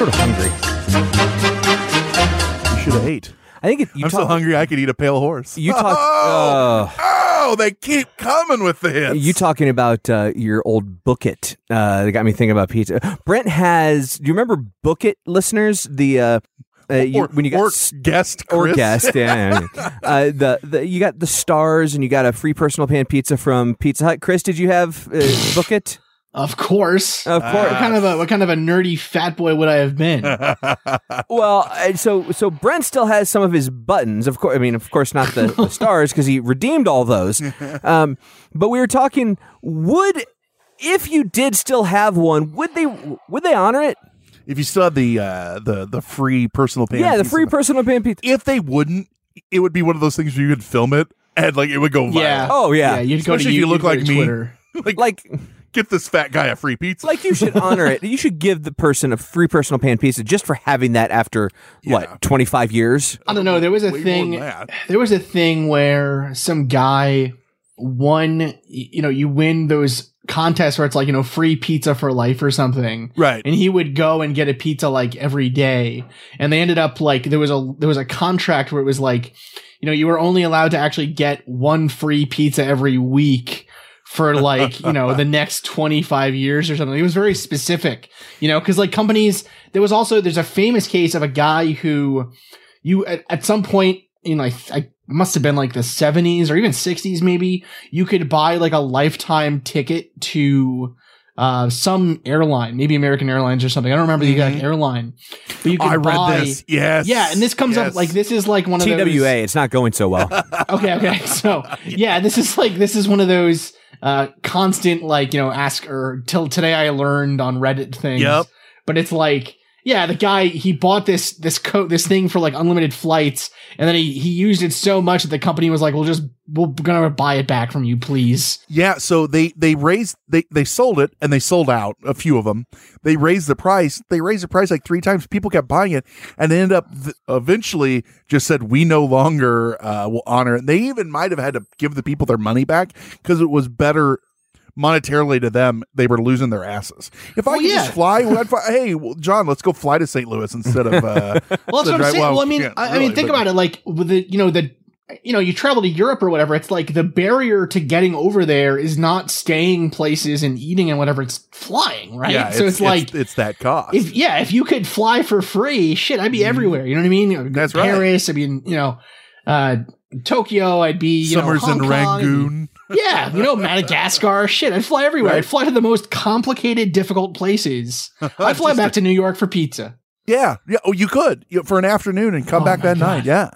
Sort of hungry. You should have ate. I think it, you I'm so talk- hungry I could eat a pale horse. You talk. Oh, uh, oh, they keep coming with the hits. You talking about uh, your old Book It? Uh, that got me thinking about pizza. Brent has. Do you remember Book It, listeners? The uh, uh, you, Or- when you got or s- guest or guest, yeah. yeah. uh, the, the you got the stars and you got a free personal pan pizza from Pizza Hut. Chris, did you have uh, Book It? Of course. Of course. What kind of a what kind of a nerdy fat boy would I have been? Well, uh, so so Brent still has some of his buttons. Of course, I mean, of course, not the, the stars because he redeemed all those. Um, but we were talking. Would if you did still have one, would they would they honor it? If you still had the uh, the the free personal pan, yeah, the pizza. free personal pan pizza. If they wouldn't, it would be one of those things where you could film it and like it would go viral. Yeah. Oh yeah, Yeah, you'd go to Especially if you you- look like to me. Twitter. like, like get this fat guy a free pizza. like you should honor it. You should give the person a free personal pan pizza just for having that after what twenty five years. I don't know. There was a Way thing. There was a thing where some guy won. You know, you win those contests where it's like you know free pizza for life or something. Right. And he would go and get a pizza like every day. And they ended up like there was a there was a contract where it was like, you know, you were only allowed to actually get one free pizza every week for like, you know, the next 25 years or something. It was very specific, you know, cuz like companies there was also there's a famous case of a guy who you at, at some point in like I must have been like the 70s or even 60s maybe you could buy like a lifetime ticket to uh some airline maybe american airlines or something i don't remember the exact airline but you could I read buy this. Yes. yeah and this comes Yes. up like this is like one of those TWA, it's not going so well. okay okay so yeah this is like this is one of those uh constant like you know ask or till today i learned on reddit things Yep. but it's like yeah the guy he bought this this coat this thing for like unlimited flights and then he he used it so much that the company was like we'll just we're gonna buy it back from you please Yeah, so they they raised they they sold it and they sold out a few of them. They raised the price. They raised the price like three times. People kept buying it, and they ended up th- eventually just said we no longer uh, will honor it. They even might have had to give the people their money back because it was better monetarily to them. They were losing their asses. If I Well, could yeah. just fly, well, fly, hey well, John, let's go fly to St. Louis instead of. Uh, Well, that's what I'm saying. Well, I mean, I, I mean, think about it. Like with the, you know, the, you know, you travel to Europe or whatever. It's like the barrier to getting over there is not staying places and eating and whatever. It's flying, right? Yeah, so it's, like it's, that cost. if yeah, if you could fly for free, shit, I'd be everywhere. You know what I mean? Mm-hmm. That's right. Paris. I mean, you know, uh, Tokyo. I'd be you Summers know, in Kong, Rangoon. Yeah, you know, Madagascar. Shit, I'd fly everywhere. Right. I'd fly to the most complicated, difficult places. I'd fly back to New York for pizza. Yeah, yeah. Oh, you could you, for an afternoon and come Oh back that God. night. Yeah.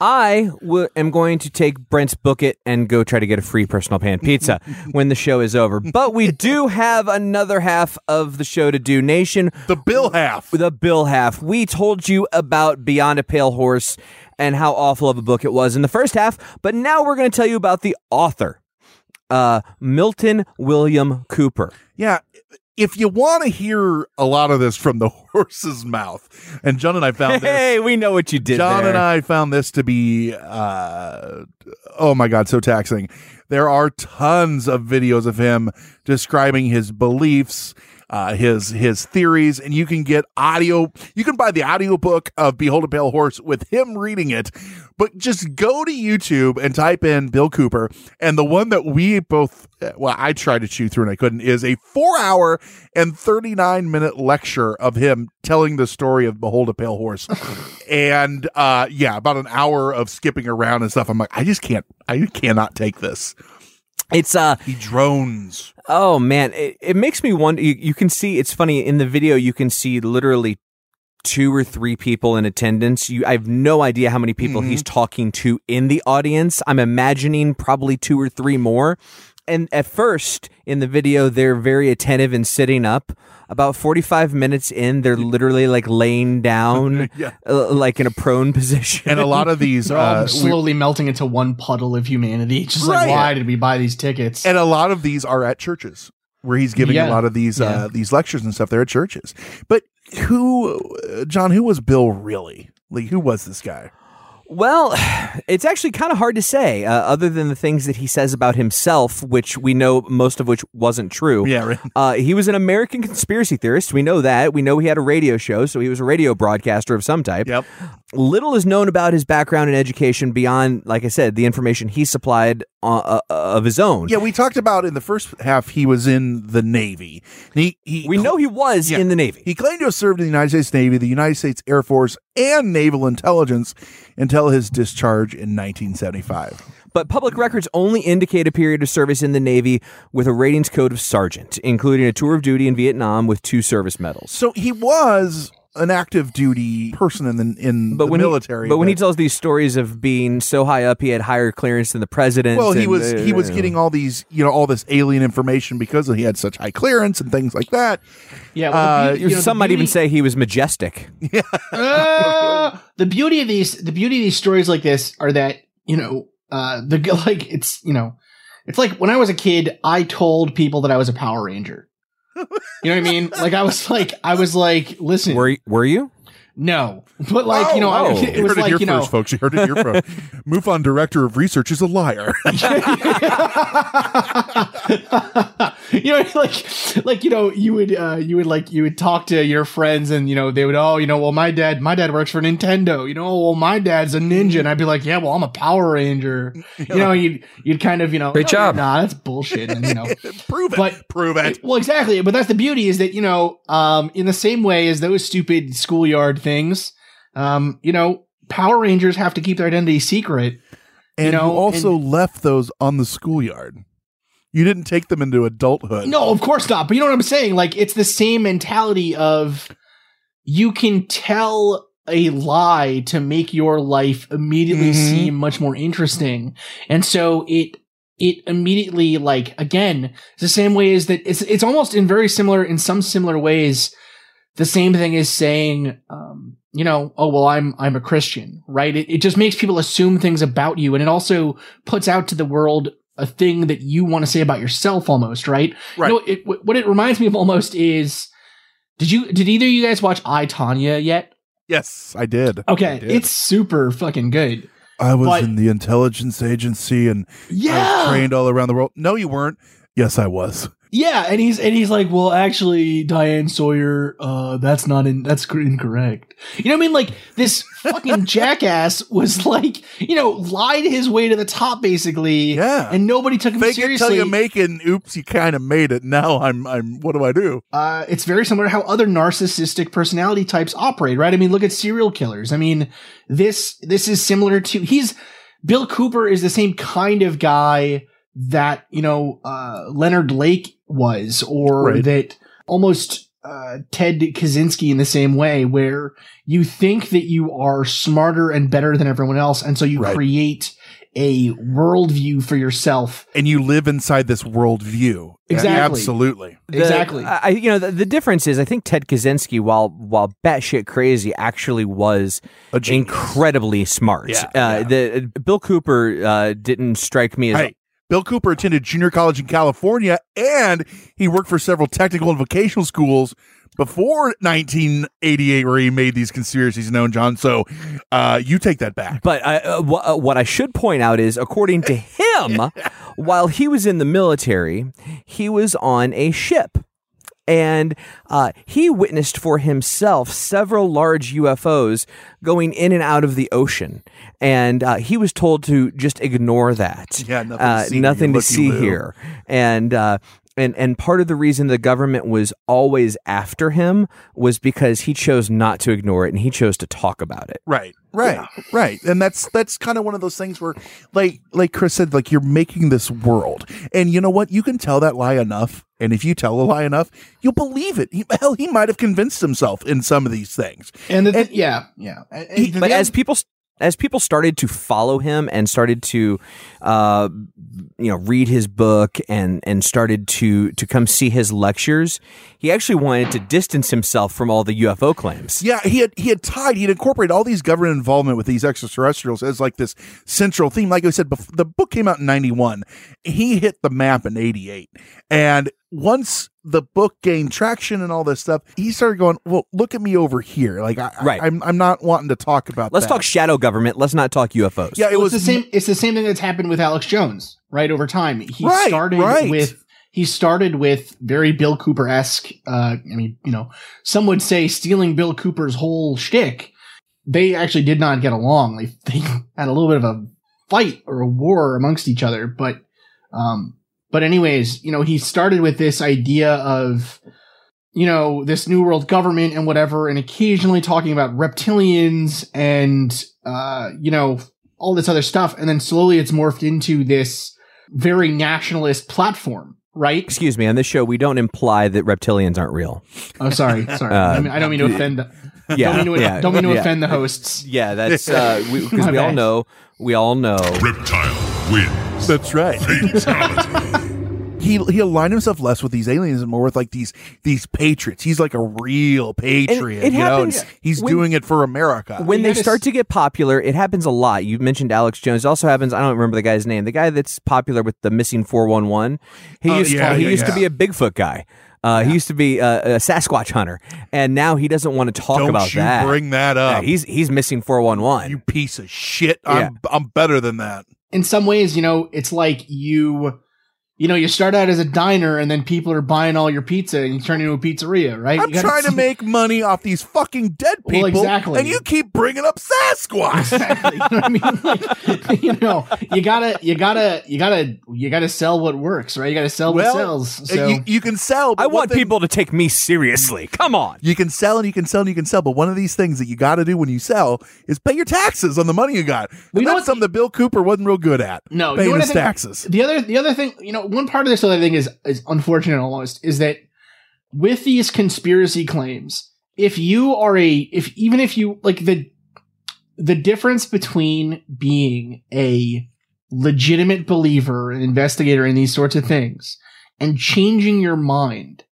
I w- am going to take Brent's book it and go try to get a free personal pan pizza when the show is over. But we do have another half of the show to do. Nation, The bill half. the bill half. We told you about Behold a Pale Horse and how awful of a book it was in the first half, but now we're going to tell you about the author, uh, Milton William Cooper. Yeah. If you want to hear a lot of this from the horse's mouth, and John and I found this. Hey, we know what you did John there. and I found this to be, uh, oh my God, so taxing. There are tons of videos of him describing his beliefs uh, his his theories, and you can get audio. You can buy the audiobook of Behold a Pale Horse with him reading it. But just go to YouTube and type in Bill Cooper, and the one that we both well, I tried to chew through and I couldn't, is a four hour and 39 minute lecture of him telling the story of Behold a Pale Horse. and uh, yeah, about an hour of skipping around and stuff. I'm like, I just can't, I cannot take this. It's uh he drones. Oh man, it, it makes me wonder. You, you can see it's funny in the video. You can see literally two or three people in attendance. You, I have no idea how many people Mm-hmm. he's talking to in the audience. I'm imagining probably two or three more. And at first in the video, they're very attentive and sitting up. About 45 minutes in, they're literally like laying down, Yeah. uh, like in a prone position. And a lot of these, They're uh, we- slowly melting into one puddle of humanity. Just Right. like, why did we buy these tickets? and a lot of these are at churches where he's giving Yeah. a lot of these Yeah. uh, these lectures and stuff. They're at churches. But who, uh, John? Who was Bill really? Like, who was this guy? Well, it's actually kind of hard to say, uh, other than the things that he says about himself, which we know most of which wasn't true. Yeah, right. Uh, he was an American conspiracy theorist. We know that. We know he had a radio show, so he was a radio broadcaster of some type. Yep. Little is known about his background and education beyond, like I said, the information he supplied uh, uh, of his own. Yeah, we talked about in the first half he was in the Navy. He, he We know he was Yeah. in the Navy. He claimed to have served in the United States Navy, the United States Air Force, and Naval Intelligence until his discharge in 1975. But public records only indicate a period of service in the Navy with a ratings code of sergeant, including a tour of duty in Vietnam with two service medals. So he was an active duty person in the in but the when military. He, but when he tells these stories of being so high up, he had higher clearance than the president. well, he and, was he was uh, getting all these you know all this alien information because he had such high clearance and things like that. yeah, uh, well, the, beau- you know, Some the might even say he was majestic. Uh, the beauty of these the beauty of these stories like this are that you know uh the like it's you know it's like when i was a kid i told people that i was a power ranger you know what i mean like i was like i was like listen Were were you? No but like you know I, oh. it You was heard it like here you know first, folks. You heard it here first. MUFON director of research is a liar. you know like like you know you would uh you would like you would talk to your friends and you know they would oh you know well my dad my dad works for nintendo you know "Oh, well my dad's a ninja and i'd be like yeah well i'm a power ranger you know you'd you'd kind of you know Great "Oh, job." nah that's bullshit and you know Prove it. But- Prove it. well exactly but that's the beauty is that you know um in the same way as those stupid schoolyard things um you know power rangers have to keep their identity secret And know, you also left those on the schoolyard. You didn't take them into adulthood. No, of course not. But you know what I'm saying? Like it's the same mentality of you can tell a lie to make your life immediately Mhm. seem much more interesting. And so it it immediately like again, it's the same way as that it's it's almost in very similar in some similar ways the same thing as saying um you know, oh well, I'm I'm a Christian, right? It, it just makes people assume things about you, and it also puts out to the world a thing that you want to say about yourself, almost, right? Right. You know, it, wh- what it reminds me of almost is, did you did either of you guys watch I Tonya yet? Yes, I did. Okay, I did. it's super fucking good. I was but- in the intelligence agency and I Yeah, was trained all around the world. No, you weren't. Yes, I was. Yeah, and he's and he's like, well, actually, Diane Sawyer, uh, that's not in that's incorrect. You know what I mean? Like this fucking jackass was like, you know, lied his way to the top basically. Yeah. and nobody took him Fake it seriously. till you make it. Oops, you kind of made it. Now I'm. I'm. What do I do? uh, it's very similar to how other narcissistic personality types operate, right? I mean, look at serial killers. I mean, this this is similar to he's Bill Cooper is the same kind of guy that you know uh, Leonard Lake was, or Right. that almost uh, Ted Kaczynski in the same way, where you think that you are smarter and better than everyone else, and so you Right. create a worldview for yourself. And you live inside this worldview. Exactly. Absolutely. The- Exactly. I, I- you know, the, the difference is, I think Ted Kaczynski, while while batshit crazy, actually was incredibly smart. Yeah, uh, yeah. The Bill Cooper uh, didn't strike me as Hey, Bill Cooper attended junior college in California, and he worked for several technical and vocational schools before 1988, where he made these conspiracies known. John, so uh, you take that back. But I, uh, wh- uh, what I should point out is, according to him, while he was in the military, he was on a ship. And uh, he witnessed for himself several large UFOs going in and out of the ocean, and uh, he was told to just ignore that. Yeah, nothing to uh, see, nothing to see here, and. And, and part of the reason the government was always after him was because he chose not to ignore it and he chose to talk about it. Right, right, right. And that's that's kind of one of those things where, like like Chris said, like you're making this world, and you know what? You can tell that lie enough, and if you tell a lie enough, you'll believe it. He, hell, he might have convinced himself in some of these things. And, the, yeah, yeah. And- and the but thing- as people as people started to follow him and started to uh, you know read his book and and started to to come see his lectures he actually wanted to distance himself from all the UFO claims Yeah, he had he had tied he had incorporated all these government involvement with these extraterrestrials as like this central theme. Like I said, bef- the book came out in ninety one. He hit the map in eighty eight, and once the book gained traction and all this stuff, he started going, "Well, look at me over here. Like, I, Right. I, am I'm not wanting to talk about. let's that. talk shadow government let's not talk UFOs Yeah, it Well, was it's the same. It's the same thing that's happened with Alex Jones, right? Over time, he Right, started right. with he started with very Bill Cooper esque. Uh, I mean, you know, some would say stealing Bill Cooper's whole shtick. They actually did not get along. They, they had a little bit of a fight or a war amongst each other. But, um, but anyways, you know, he started with this idea of, you know, this new world government and whatever, and occasionally talking about reptilians and, uh, you know, all this other stuff. And then slowly it's morphed into this very nationalist platform, right? excuse me on this show we don't imply that reptilians aren't real Oh, sorry, sorry. Uh, I, mean, I don't mean to offend. The, yeah, don't mean to, yeah, don't mean to yeah. offend the hosts. yeah that's uh because we, we all know we all know Reptile wins. That's right. He he aligned himself less with these aliens and more with like these these patriots. He's like a real patriot. it you know, happens and he's when- doing it for America. when You they gotta start to get popular, it happens a lot. You mentioned Alex Jones. It also happens. I don't remember the guy's name. The guy that's popular with the missing four one one. He Oh, used yeah, he yeah, used to be a Bigfoot guy. Uh, He used to be a, a Sasquatch hunter, and now he doesn't want to talk Don't about you that. bring that Yeah, up. he's he's missing four one one. you piece of shit. I'm I'm better than that. In some ways, you know, it's like you, you know, you start out as a diner, and then people are buying all your pizza, and you turn into a pizzeria, right? I'm You gotta trying to make money off these fucking dead Well, people, exactly. and you keep bringing up Sasquatch. Exactly. You know what I mean? Like, you know, you gotta, you gotta, you gotta, you gotta sell what works, right? You gotta sell what sells. uh, So you, you can sell. but I want thing- people to take me seriously. Come on. You can sell and you can sell and you can sell, but one of these things that you got to do when you sell is pay your taxes on the money you got. And Well, you know that's what- something that Bill Cooper wasn't real good at. No, you paying know his think- taxes. The other, the other thing, you know, one part of this other thing is is unfortunate almost is that with these conspiracy claims, if you are a, if even if you like the, the difference between being a legitimate believer, and investigator in these sorts of things, and changing your mind,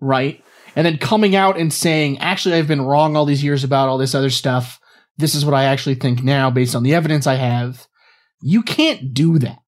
right, and then coming out and saying, actually, I've been wrong all these years about all this other stuff. This is what I actually think now, based on the evidence I have. You can't do that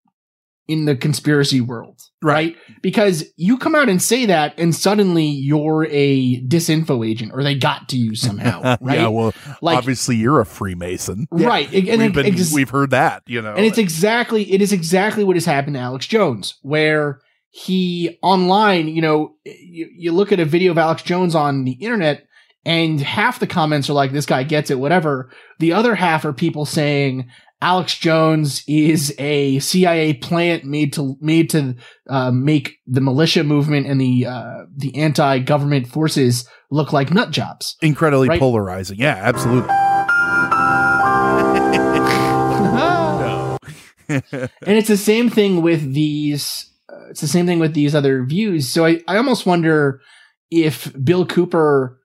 in the conspiracy world, right? Because you come out and say that, and suddenly you're a disinfo agent, or they got to you somehow, right? yeah, well, Like- obviously you're a Freemason, Right, and- and we've, been, ex- we've heard that, you know. and it's exactly it is exactly what has happened to Alex Jones, where he online, you know, you, you look at a video of Alex Jones on the internet, and half the comments are like, "This guy gets it," whatever. The other half are people saying. Alex Jones is a CIA plant made to made to uh, make the militia movement and the uh, the anti government forces look like nut jobs. incredibly right? polarizing. Yeah, absolutely. and it's the same thing with these uh, it's the same thing with these other views so i, I almost wonder if bill cooper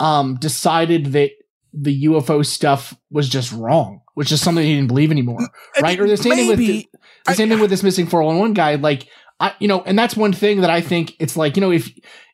um decided that the ufo stuff was just wrong which is something he didn't believe anymore right or the same thing with the, the same thing with this missing 411 guy like i you know and that's one thing that i think it's like you know if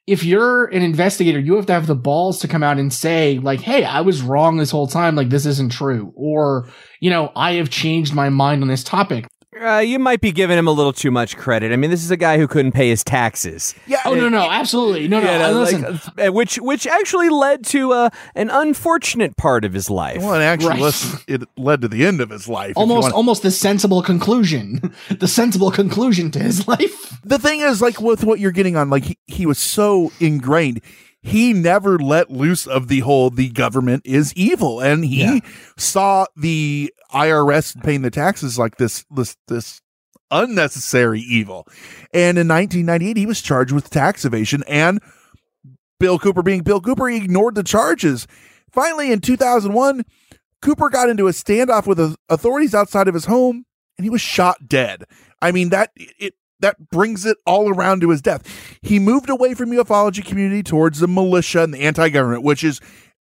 if you're an investigator, you have to have the balls to come out and say, like, hey, I was wrong this whole time. Like, this isn't true. Or, you know, I have changed my mind on this topic. Uh, you might be giving him a little too much credit. I mean, this is a guy who couldn't pay his taxes. Yeah. Oh no, no, absolutely, no, no. You know, and listen, like, uh, which which actually led to uh, an unfortunate part of his life. Well, and actually, Right. listen, it led to the end of his life. almost, wanna- almost the sensible conclusion, the sensible conclusion to his life. the thing is, like with what you're getting on, like he, he was so ingrained. He never let loose of the whole the government is evil, and he Yeah. saw the IRS paying the taxes like this this this unnecessary evil. And in 1998, he was charged with tax evasion, and Bill Cooper, being Bill Cooper, he ignored the charges. Finally, in 2001, Cooper got into a standoff with the authorities outside of his home, and he was shot dead. I mean that it that brings it all around to his death. He moved away from ufology community towards the militia and the anti-government, which is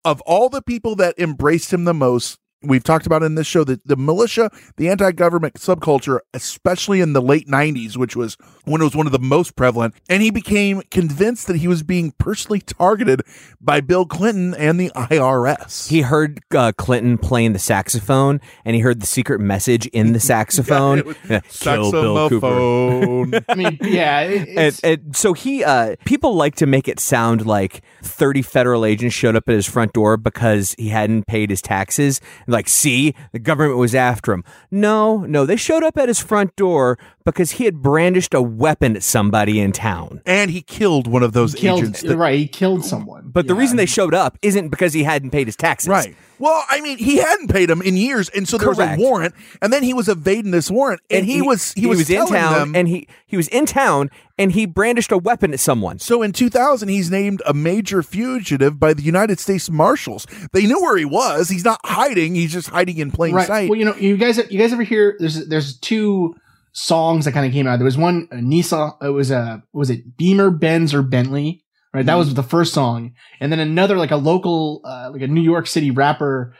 of all the people that embraced him the most. We've talked about in this show that the militia, the anti-government subculture, especially in the late '90s, which was when it was one of the most prevalent, and he became convinced that he was being personally targeted by Bill Clinton and the IRS. He heard uh, Clinton playing the saxophone, and he heard the secret message in the saxophone. it was Yeah, Kill Bill Cooper. I mean, yeah, it's, And, and so he, uh, people like to make it sound like 30 federal agents showed up at his front door because he hadn't paid his taxes. Like, see, the government was after him. No, no, they showed up at his front door because he had brandished a weapon at somebody in town. and he killed one of those killed, agents. that- right? He killed someone. But the reason they showed up isn't because he hadn't paid his taxes. Right. Well, I mean, he hadn't paid him in years, and so there was a warrant, and then he was evading this warrant, and, he, was he, was, in town them- and he he was in town and he brandished a weapon at someone. so in 2000, he's named a major fugitive by the United States Marshals. They knew where he was. He's not hiding. He's just hiding in plain right. sight. Well, you know, you guys, you guys ever hear? There's there's two songs that kind of came out. There was one uh, Nissan. It was a was it Beamer, Benz, or Bentley? Right. That was the first song, and then another like a local uh, like a New York City rapper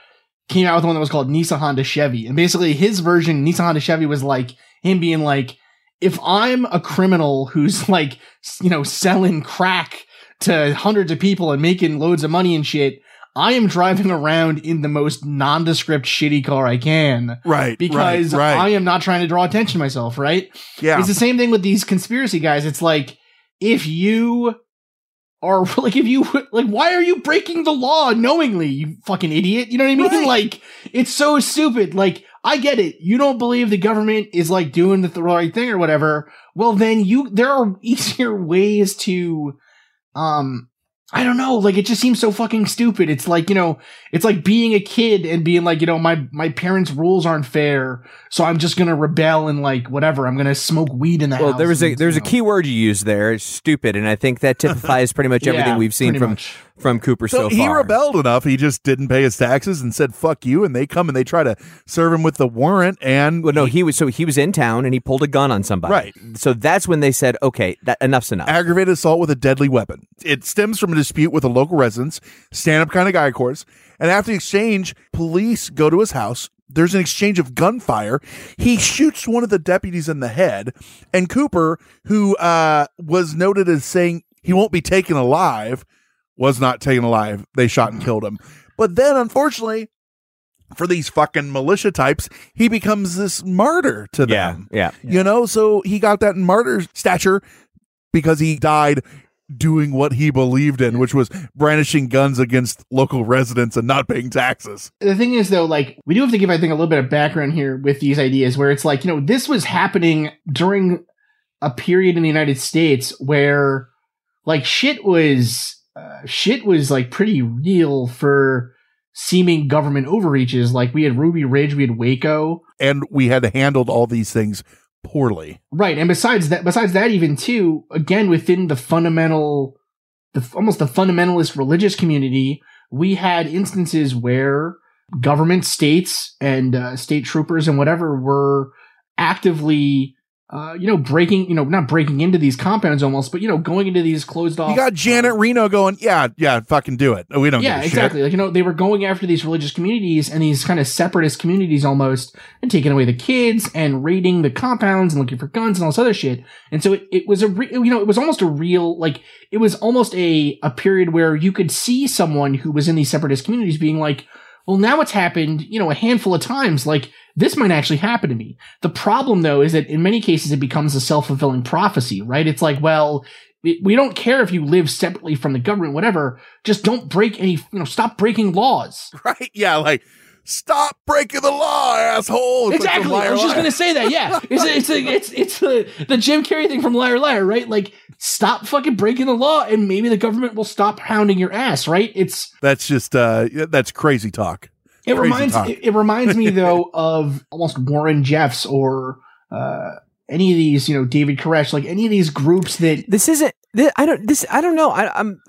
came out with one that was called Nissan Honda Chevy, and basically his version Nissan Honda Chevy was like him being like, if I'm a criminal who's like you know selling crack to hundreds of people and making loads of money and shit. I am driving around in the most nondescript shitty car I can. Right, Because right, right. I am not trying to draw attention to myself, right? Yeah. It's the same thing with these conspiracy guys. It's like, if you are, like, if you, like, why are you breaking the law knowingly, you fucking idiot? You know what I mean? Right. Like, it's so stupid. Like, I get it. You don't believe the government is like doing the right thing or whatever. Well, then you, there are easier ways to, um, I don't know, like it just seems so fucking stupid. It's like, you know, it's like being a kid and being like, you know, my my parents' rules aren't fair, so I'm just gonna rebel and like whatever. I'm gonna smoke weed in the Well, house. there was a and, there was you a key word you used there, stupid, and I think that typifies pretty much Yeah, everything we've seen from much. From Cooper so, so he rebelled enough. He just didn't pay his taxes and said "fuck you," and they come and they try to serve him with the warrant. And Well, no, he was so he was in town and he pulled a gun on somebody. Right. So that's when they said, "Okay, that enough's enough." aggravated assault with a deadly weapon. It stems from a dispute with a local resident, stand up kind of guy, of course. And after the exchange, police go to his house. There's an exchange of gunfire. He shoots one of the deputies in the head, and Cooper, who uh, was noted as saying he won't be taken alive, was not taken alive. They shot and killed him. But then, unfortunately, for these fucking militia types, he becomes this martyr to them. yeah, them. yeah. You know, so he got that martyr stature because he died doing what he believed in, which was brandishing guns against local residents and not paying taxes. the thing is though like we do have to give i think a little bit of background here with these ideas where it's like you know this was happening during a period in the united states where like shit was uh, shit was like pretty real for seeming government overreaches like we had ruby ridge we had waco And we had handled all these things poorly. Right, and besides that, besides that, even too, again within the fundamental, the almost the fundamentalist religious community, we had instances where government, states, and uh, state troopers and whatever were actively, uh, you know, breaking, you know, not breaking into these compounds almost, but you know, going into these closed off. You got Janet Reno going, yeah, yeah, fucking do it. We don't yeah, exactly. Like you know, they were going after these religious communities and these kind of separatist communities almost, and taking away the kids and raiding the compounds and looking for guns and all this other shit. And so it, it was a re- you know it was almost a real like it was almost a a period where you could see someone who was in these separatist communities being like, well, now it's happened, you know, a handful of times. Like, this might actually happen to me. The problem, though, is that in many cases it becomes a self fulfilling prophecy, right? It's like, well, we we don't care if you live separately from the government, whatever. Just don't break any, you know, stop breaking laws. Right? Yeah, like stop breaking the law, asshole. It's Exactly. from Liar, I was just gonna say that. Yeah, it's it's it's it's the the Jim Carrey thing from Liar Liar, right? Like, stop fucking breaking the law, and maybe the government will stop hounding your ass, right? It's That's just uh that's crazy talk. it Crazy reminds talk. it, it reminds me though of almost Warren Jeffs or uh any of these, you know, David Koresh, like any of these groups that This isn't. This, I don't. This. I don't know. I, I'm.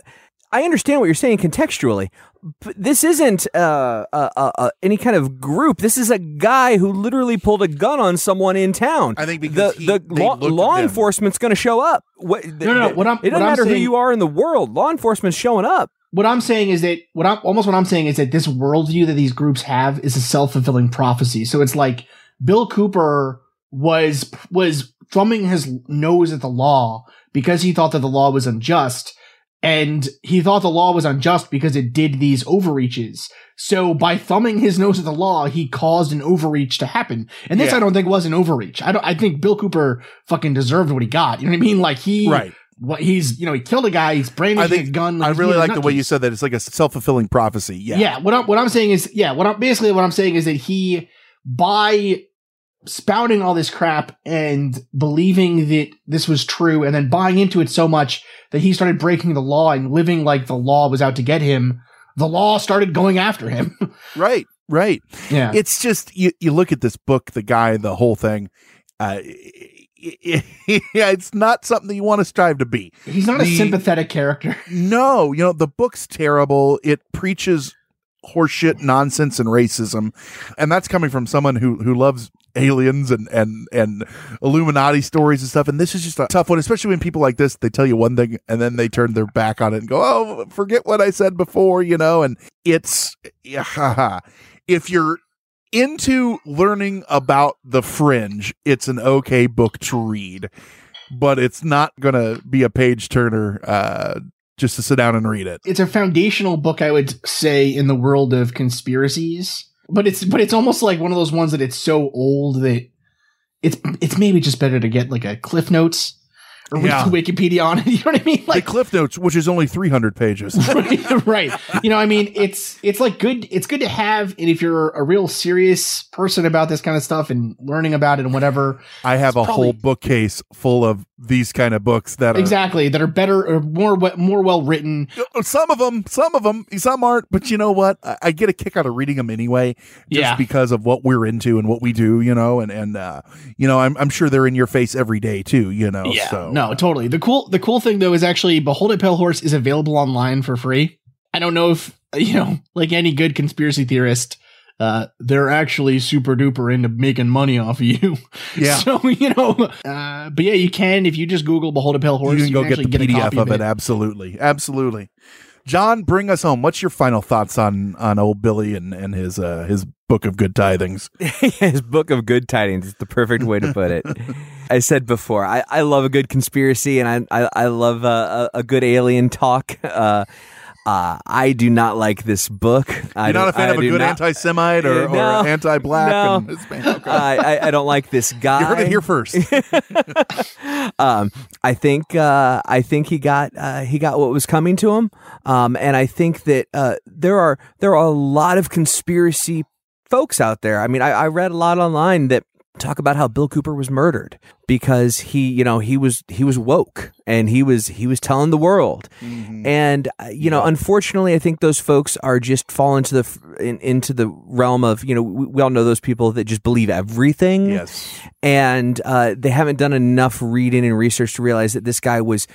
I understand what you're saying contextually, but this isn't uh, uh, uh, uh, any kind of group. This is a guy who literally pulled a gun on someone in town. I think the he- the law, law enforcement's going to show up. What, No, no, what I'm- it doesn't what I'm matter who you are in the world. Law enforcement's showing up. what I'm saying is that what I'm almost what I'm saying is that this worldview that these groups have is a self fulfilling prophecy. So it's like Bill Cooper was was thumbing his nose at the law because he thought that the law was unjust. And he thought the law was unjust because it did these overreaches. So by thumbing his nose at the law, he caused an overreach to happen. And this Yeah. I don't think was an overreach. I don't I think Bill Cooper fucking deserved what he got. You know what I mean? Like he Right. what he's you know, he killed a guy, he's brandishing a gun. I really like the way you said that. It's like a self fulfilling prophecy. Yeah. Yeah. What I'm what I'm saying is yeah. What I'm basically what I'm saying is that he by spouting all this crap and believing that this was true and then buying into it so much that he started breaking the law and living like the law was out to get him. The law started going after him. Right. Right. Yeah. It's just you, you look at this book, the guy, the whole thing. Uh, yeah, it's not something that you want to strive to be. He's not a sympathetic character. No, you know the book's terrible. It preaches horseshit, nonsense, and racism, and that's coming from someone who who loves aliens and and and Illuminati stories and stuff. And this is just a tough one, especially when people like this they tell you one thing and then they turn their back on it and go, "Oh, forget what I said before," you know. And it's yeah, if you're into learning about the fringe, it's an okay book to read, but it's not gonna be a page turner. Uh, just to sit down and read it. It's a foundational book, I would say, in the world of conspiracies. But it's but it's almost like one of those ones that it's so old that it's it's maybe just better to get like a Cliff Notes or Yeah. Wikipedia on it. You know what I mean? the Cliff Notes, which is only 300 pages. right. You know, I mean, it's it's like good. It's good to have, and if you're a real serious person about this kind of stuff and learning about it and whatever, I have a It's whole bookcase full of these kind of books that are exactly that are better or more more well written. some of them, some of them, some aren't. But you know what? I, I get a kick out of reading them anyway, just Yeah. because of what we're into and what we do. You know, and and uh, you know, I'm I'm sure they're in your face every day too. You know, Yeah, so no, totally. The cool the cool thing though is actually Behold a Pale Horse is available online for free. I don't know if you know, like any good conspiracy theorist. Uh, they're actually super duper into making money off of you. Yeah. So, you know, uh, but yeah, you can, if you just Google Behold a Pale Horse, you can go get the a PDF copy of it. Absolutely, absolutely. John, bring us home. What's your final thoughts on on old Billy and and his uh his book of good tidings? His book of good tidings is the perfect way to put it. I said before, I, I love a good conspiracy and I I, I love uh, a, a good alien talk. Uh, uh, I do not like this book. You're not don't- a fan I of a good not- anti-Semite or, no, or anti-black? no. and Okay. I, I, I don't like this guy. You heard it here first. um, I think uh, I think he got uh, he got what was coming to him, um, and I think that uh, there are there are a lot of conspiracy folks out there. I mean, I, I read a lot online that talk about how Bill Cooper was murdered because he you know he was he was woke and he was he was telling the world. And uh, you know unfortunately I think those folks are just fall into the in, into the realm of you know we, we all know those people that just believe everything. Yes. and uh, they haven't done enough reading and research to realize that this guy was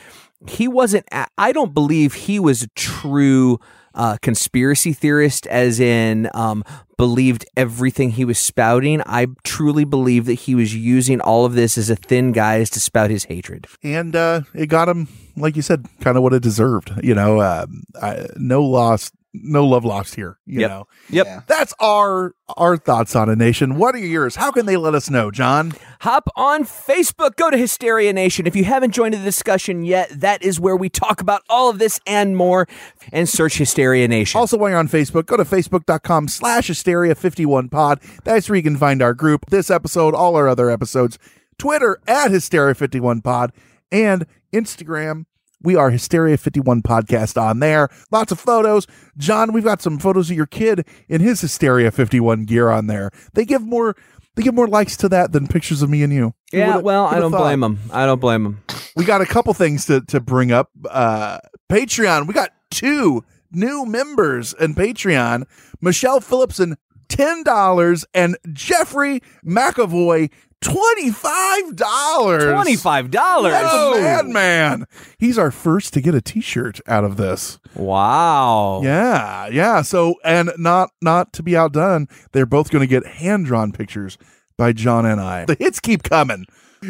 he wasn't I don't believe he was a true uh, conspiracy theorist as in um, believed everything he was spouting i truly believe that he was using all of this as a thin guise to spout his hatred and uh, it got him, like you said, kind of what it deserved. You know, um, I, no loss, no love lost here. You Yep. know. Yep. That's our our thoughts on a nation. What are yours? How can they let us know, John? Hop on Facebook. Go to Hysteria Nation. If you haven't joined the discussion yet, that is where we talk about all of this and more. And search Hysteria Nation. Also, while you're on Facebook, go to facebook.com slash hysteria51pod. That's where you can find our group, this episode, all our other episodes. Twitter at hysteria51pod and Instagram. We are Hysteria51 podcast on there. Lots of photos. John, we've got some photos of your kid in his Hysteria 51 gear on there. They give more they give more likes to that than pictures of me and you. Yeah, would've- well, I don't thought? blame them. I don't blame them. We got a couple things to, to bring up. Uh, Patreon, we got two new members in Patreon Michelle Phillipson, $10, and Jeffrey McAvoy, $25. $25. That's a madman. He's our first to get a t-shirt out of this. Wow. Yeah, yeah. So and not not to be outdone, they're both going to get hand-drawn pictures by John and I. The hits keep coming.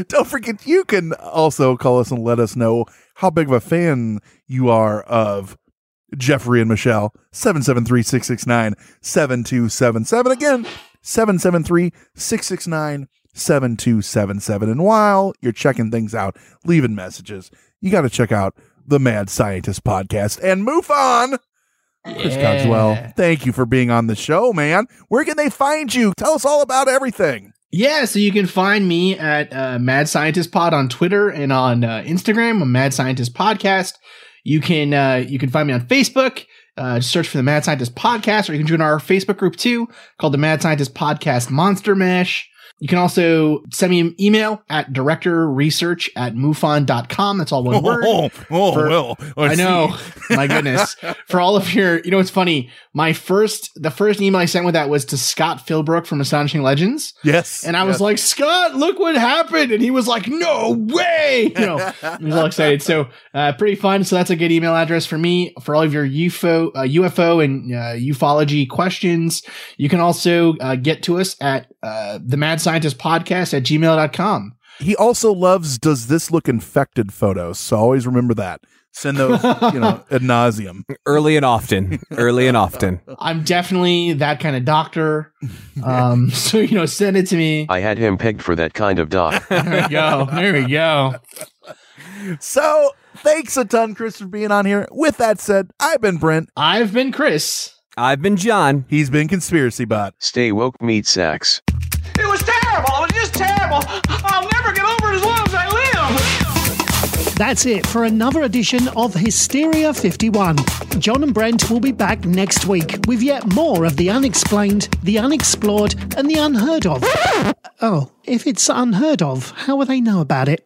Don't forget you can also call us and let us know how big of a fan you are of Jeffrey and Michelle. 773-669-7277. Again, 773-669-7277. And while you're checking things out, leaving messages, you got to check out the Mad Scientist podcast and move on. Chris Yeah. Cogswell, thank you for being on the show, man. Where can they find you? Tell us all about everything. Yeah, so you can find me at uh, Mad Scientist Pod on Twitter and on uh, Instagram, a Mad Scientist Podcast. You can uh, you can find me on Facebook. Uh, search for the Mad Scientist Podcast, or you can join our Facebook group too, called the Mad Scientist Podcast Monster Mash. You can also send me an email at directorresearch at mufon.com. That's all one word. Oh, oh, For- well, I know. My goodness. For all of your, you know, it's funny. My first, the first email I sent with that was to Scott Philbrook from Astonishing Legends. Yes. And I was yes. like, Scott, look what happened. And he was like, no way. You know, he was all excited. So, uh, pretty fun. So that's a good email address for me for all of your UFO, uh, UFO and uh, ufology questions. You can also uh, get to us at uh, the Mad Scientist Podcast at gmail.com. He also loves does this look infected photos. So always remember that. Send those, you know, ad nauseum. Early and often. Early and often. I'm definitely that kind of doctor. Um, so, you know, send it to me. I had him pegged for that kind of doc. There we go. There we go. So thanks a ton, Chris, for being on here. With that said, I've been Brent. I've been Chris. I've been John. He's been Conspiracy Bot. Stay woke, meat sacks. Terrible. I'll never get over it as long as I live. That's it for another edition of Hysteria 51. John and Brent will be back next week with yet more of the unexplained, the unexplored, and the unheard of. Oh, if it's unheard of, how will they know about it?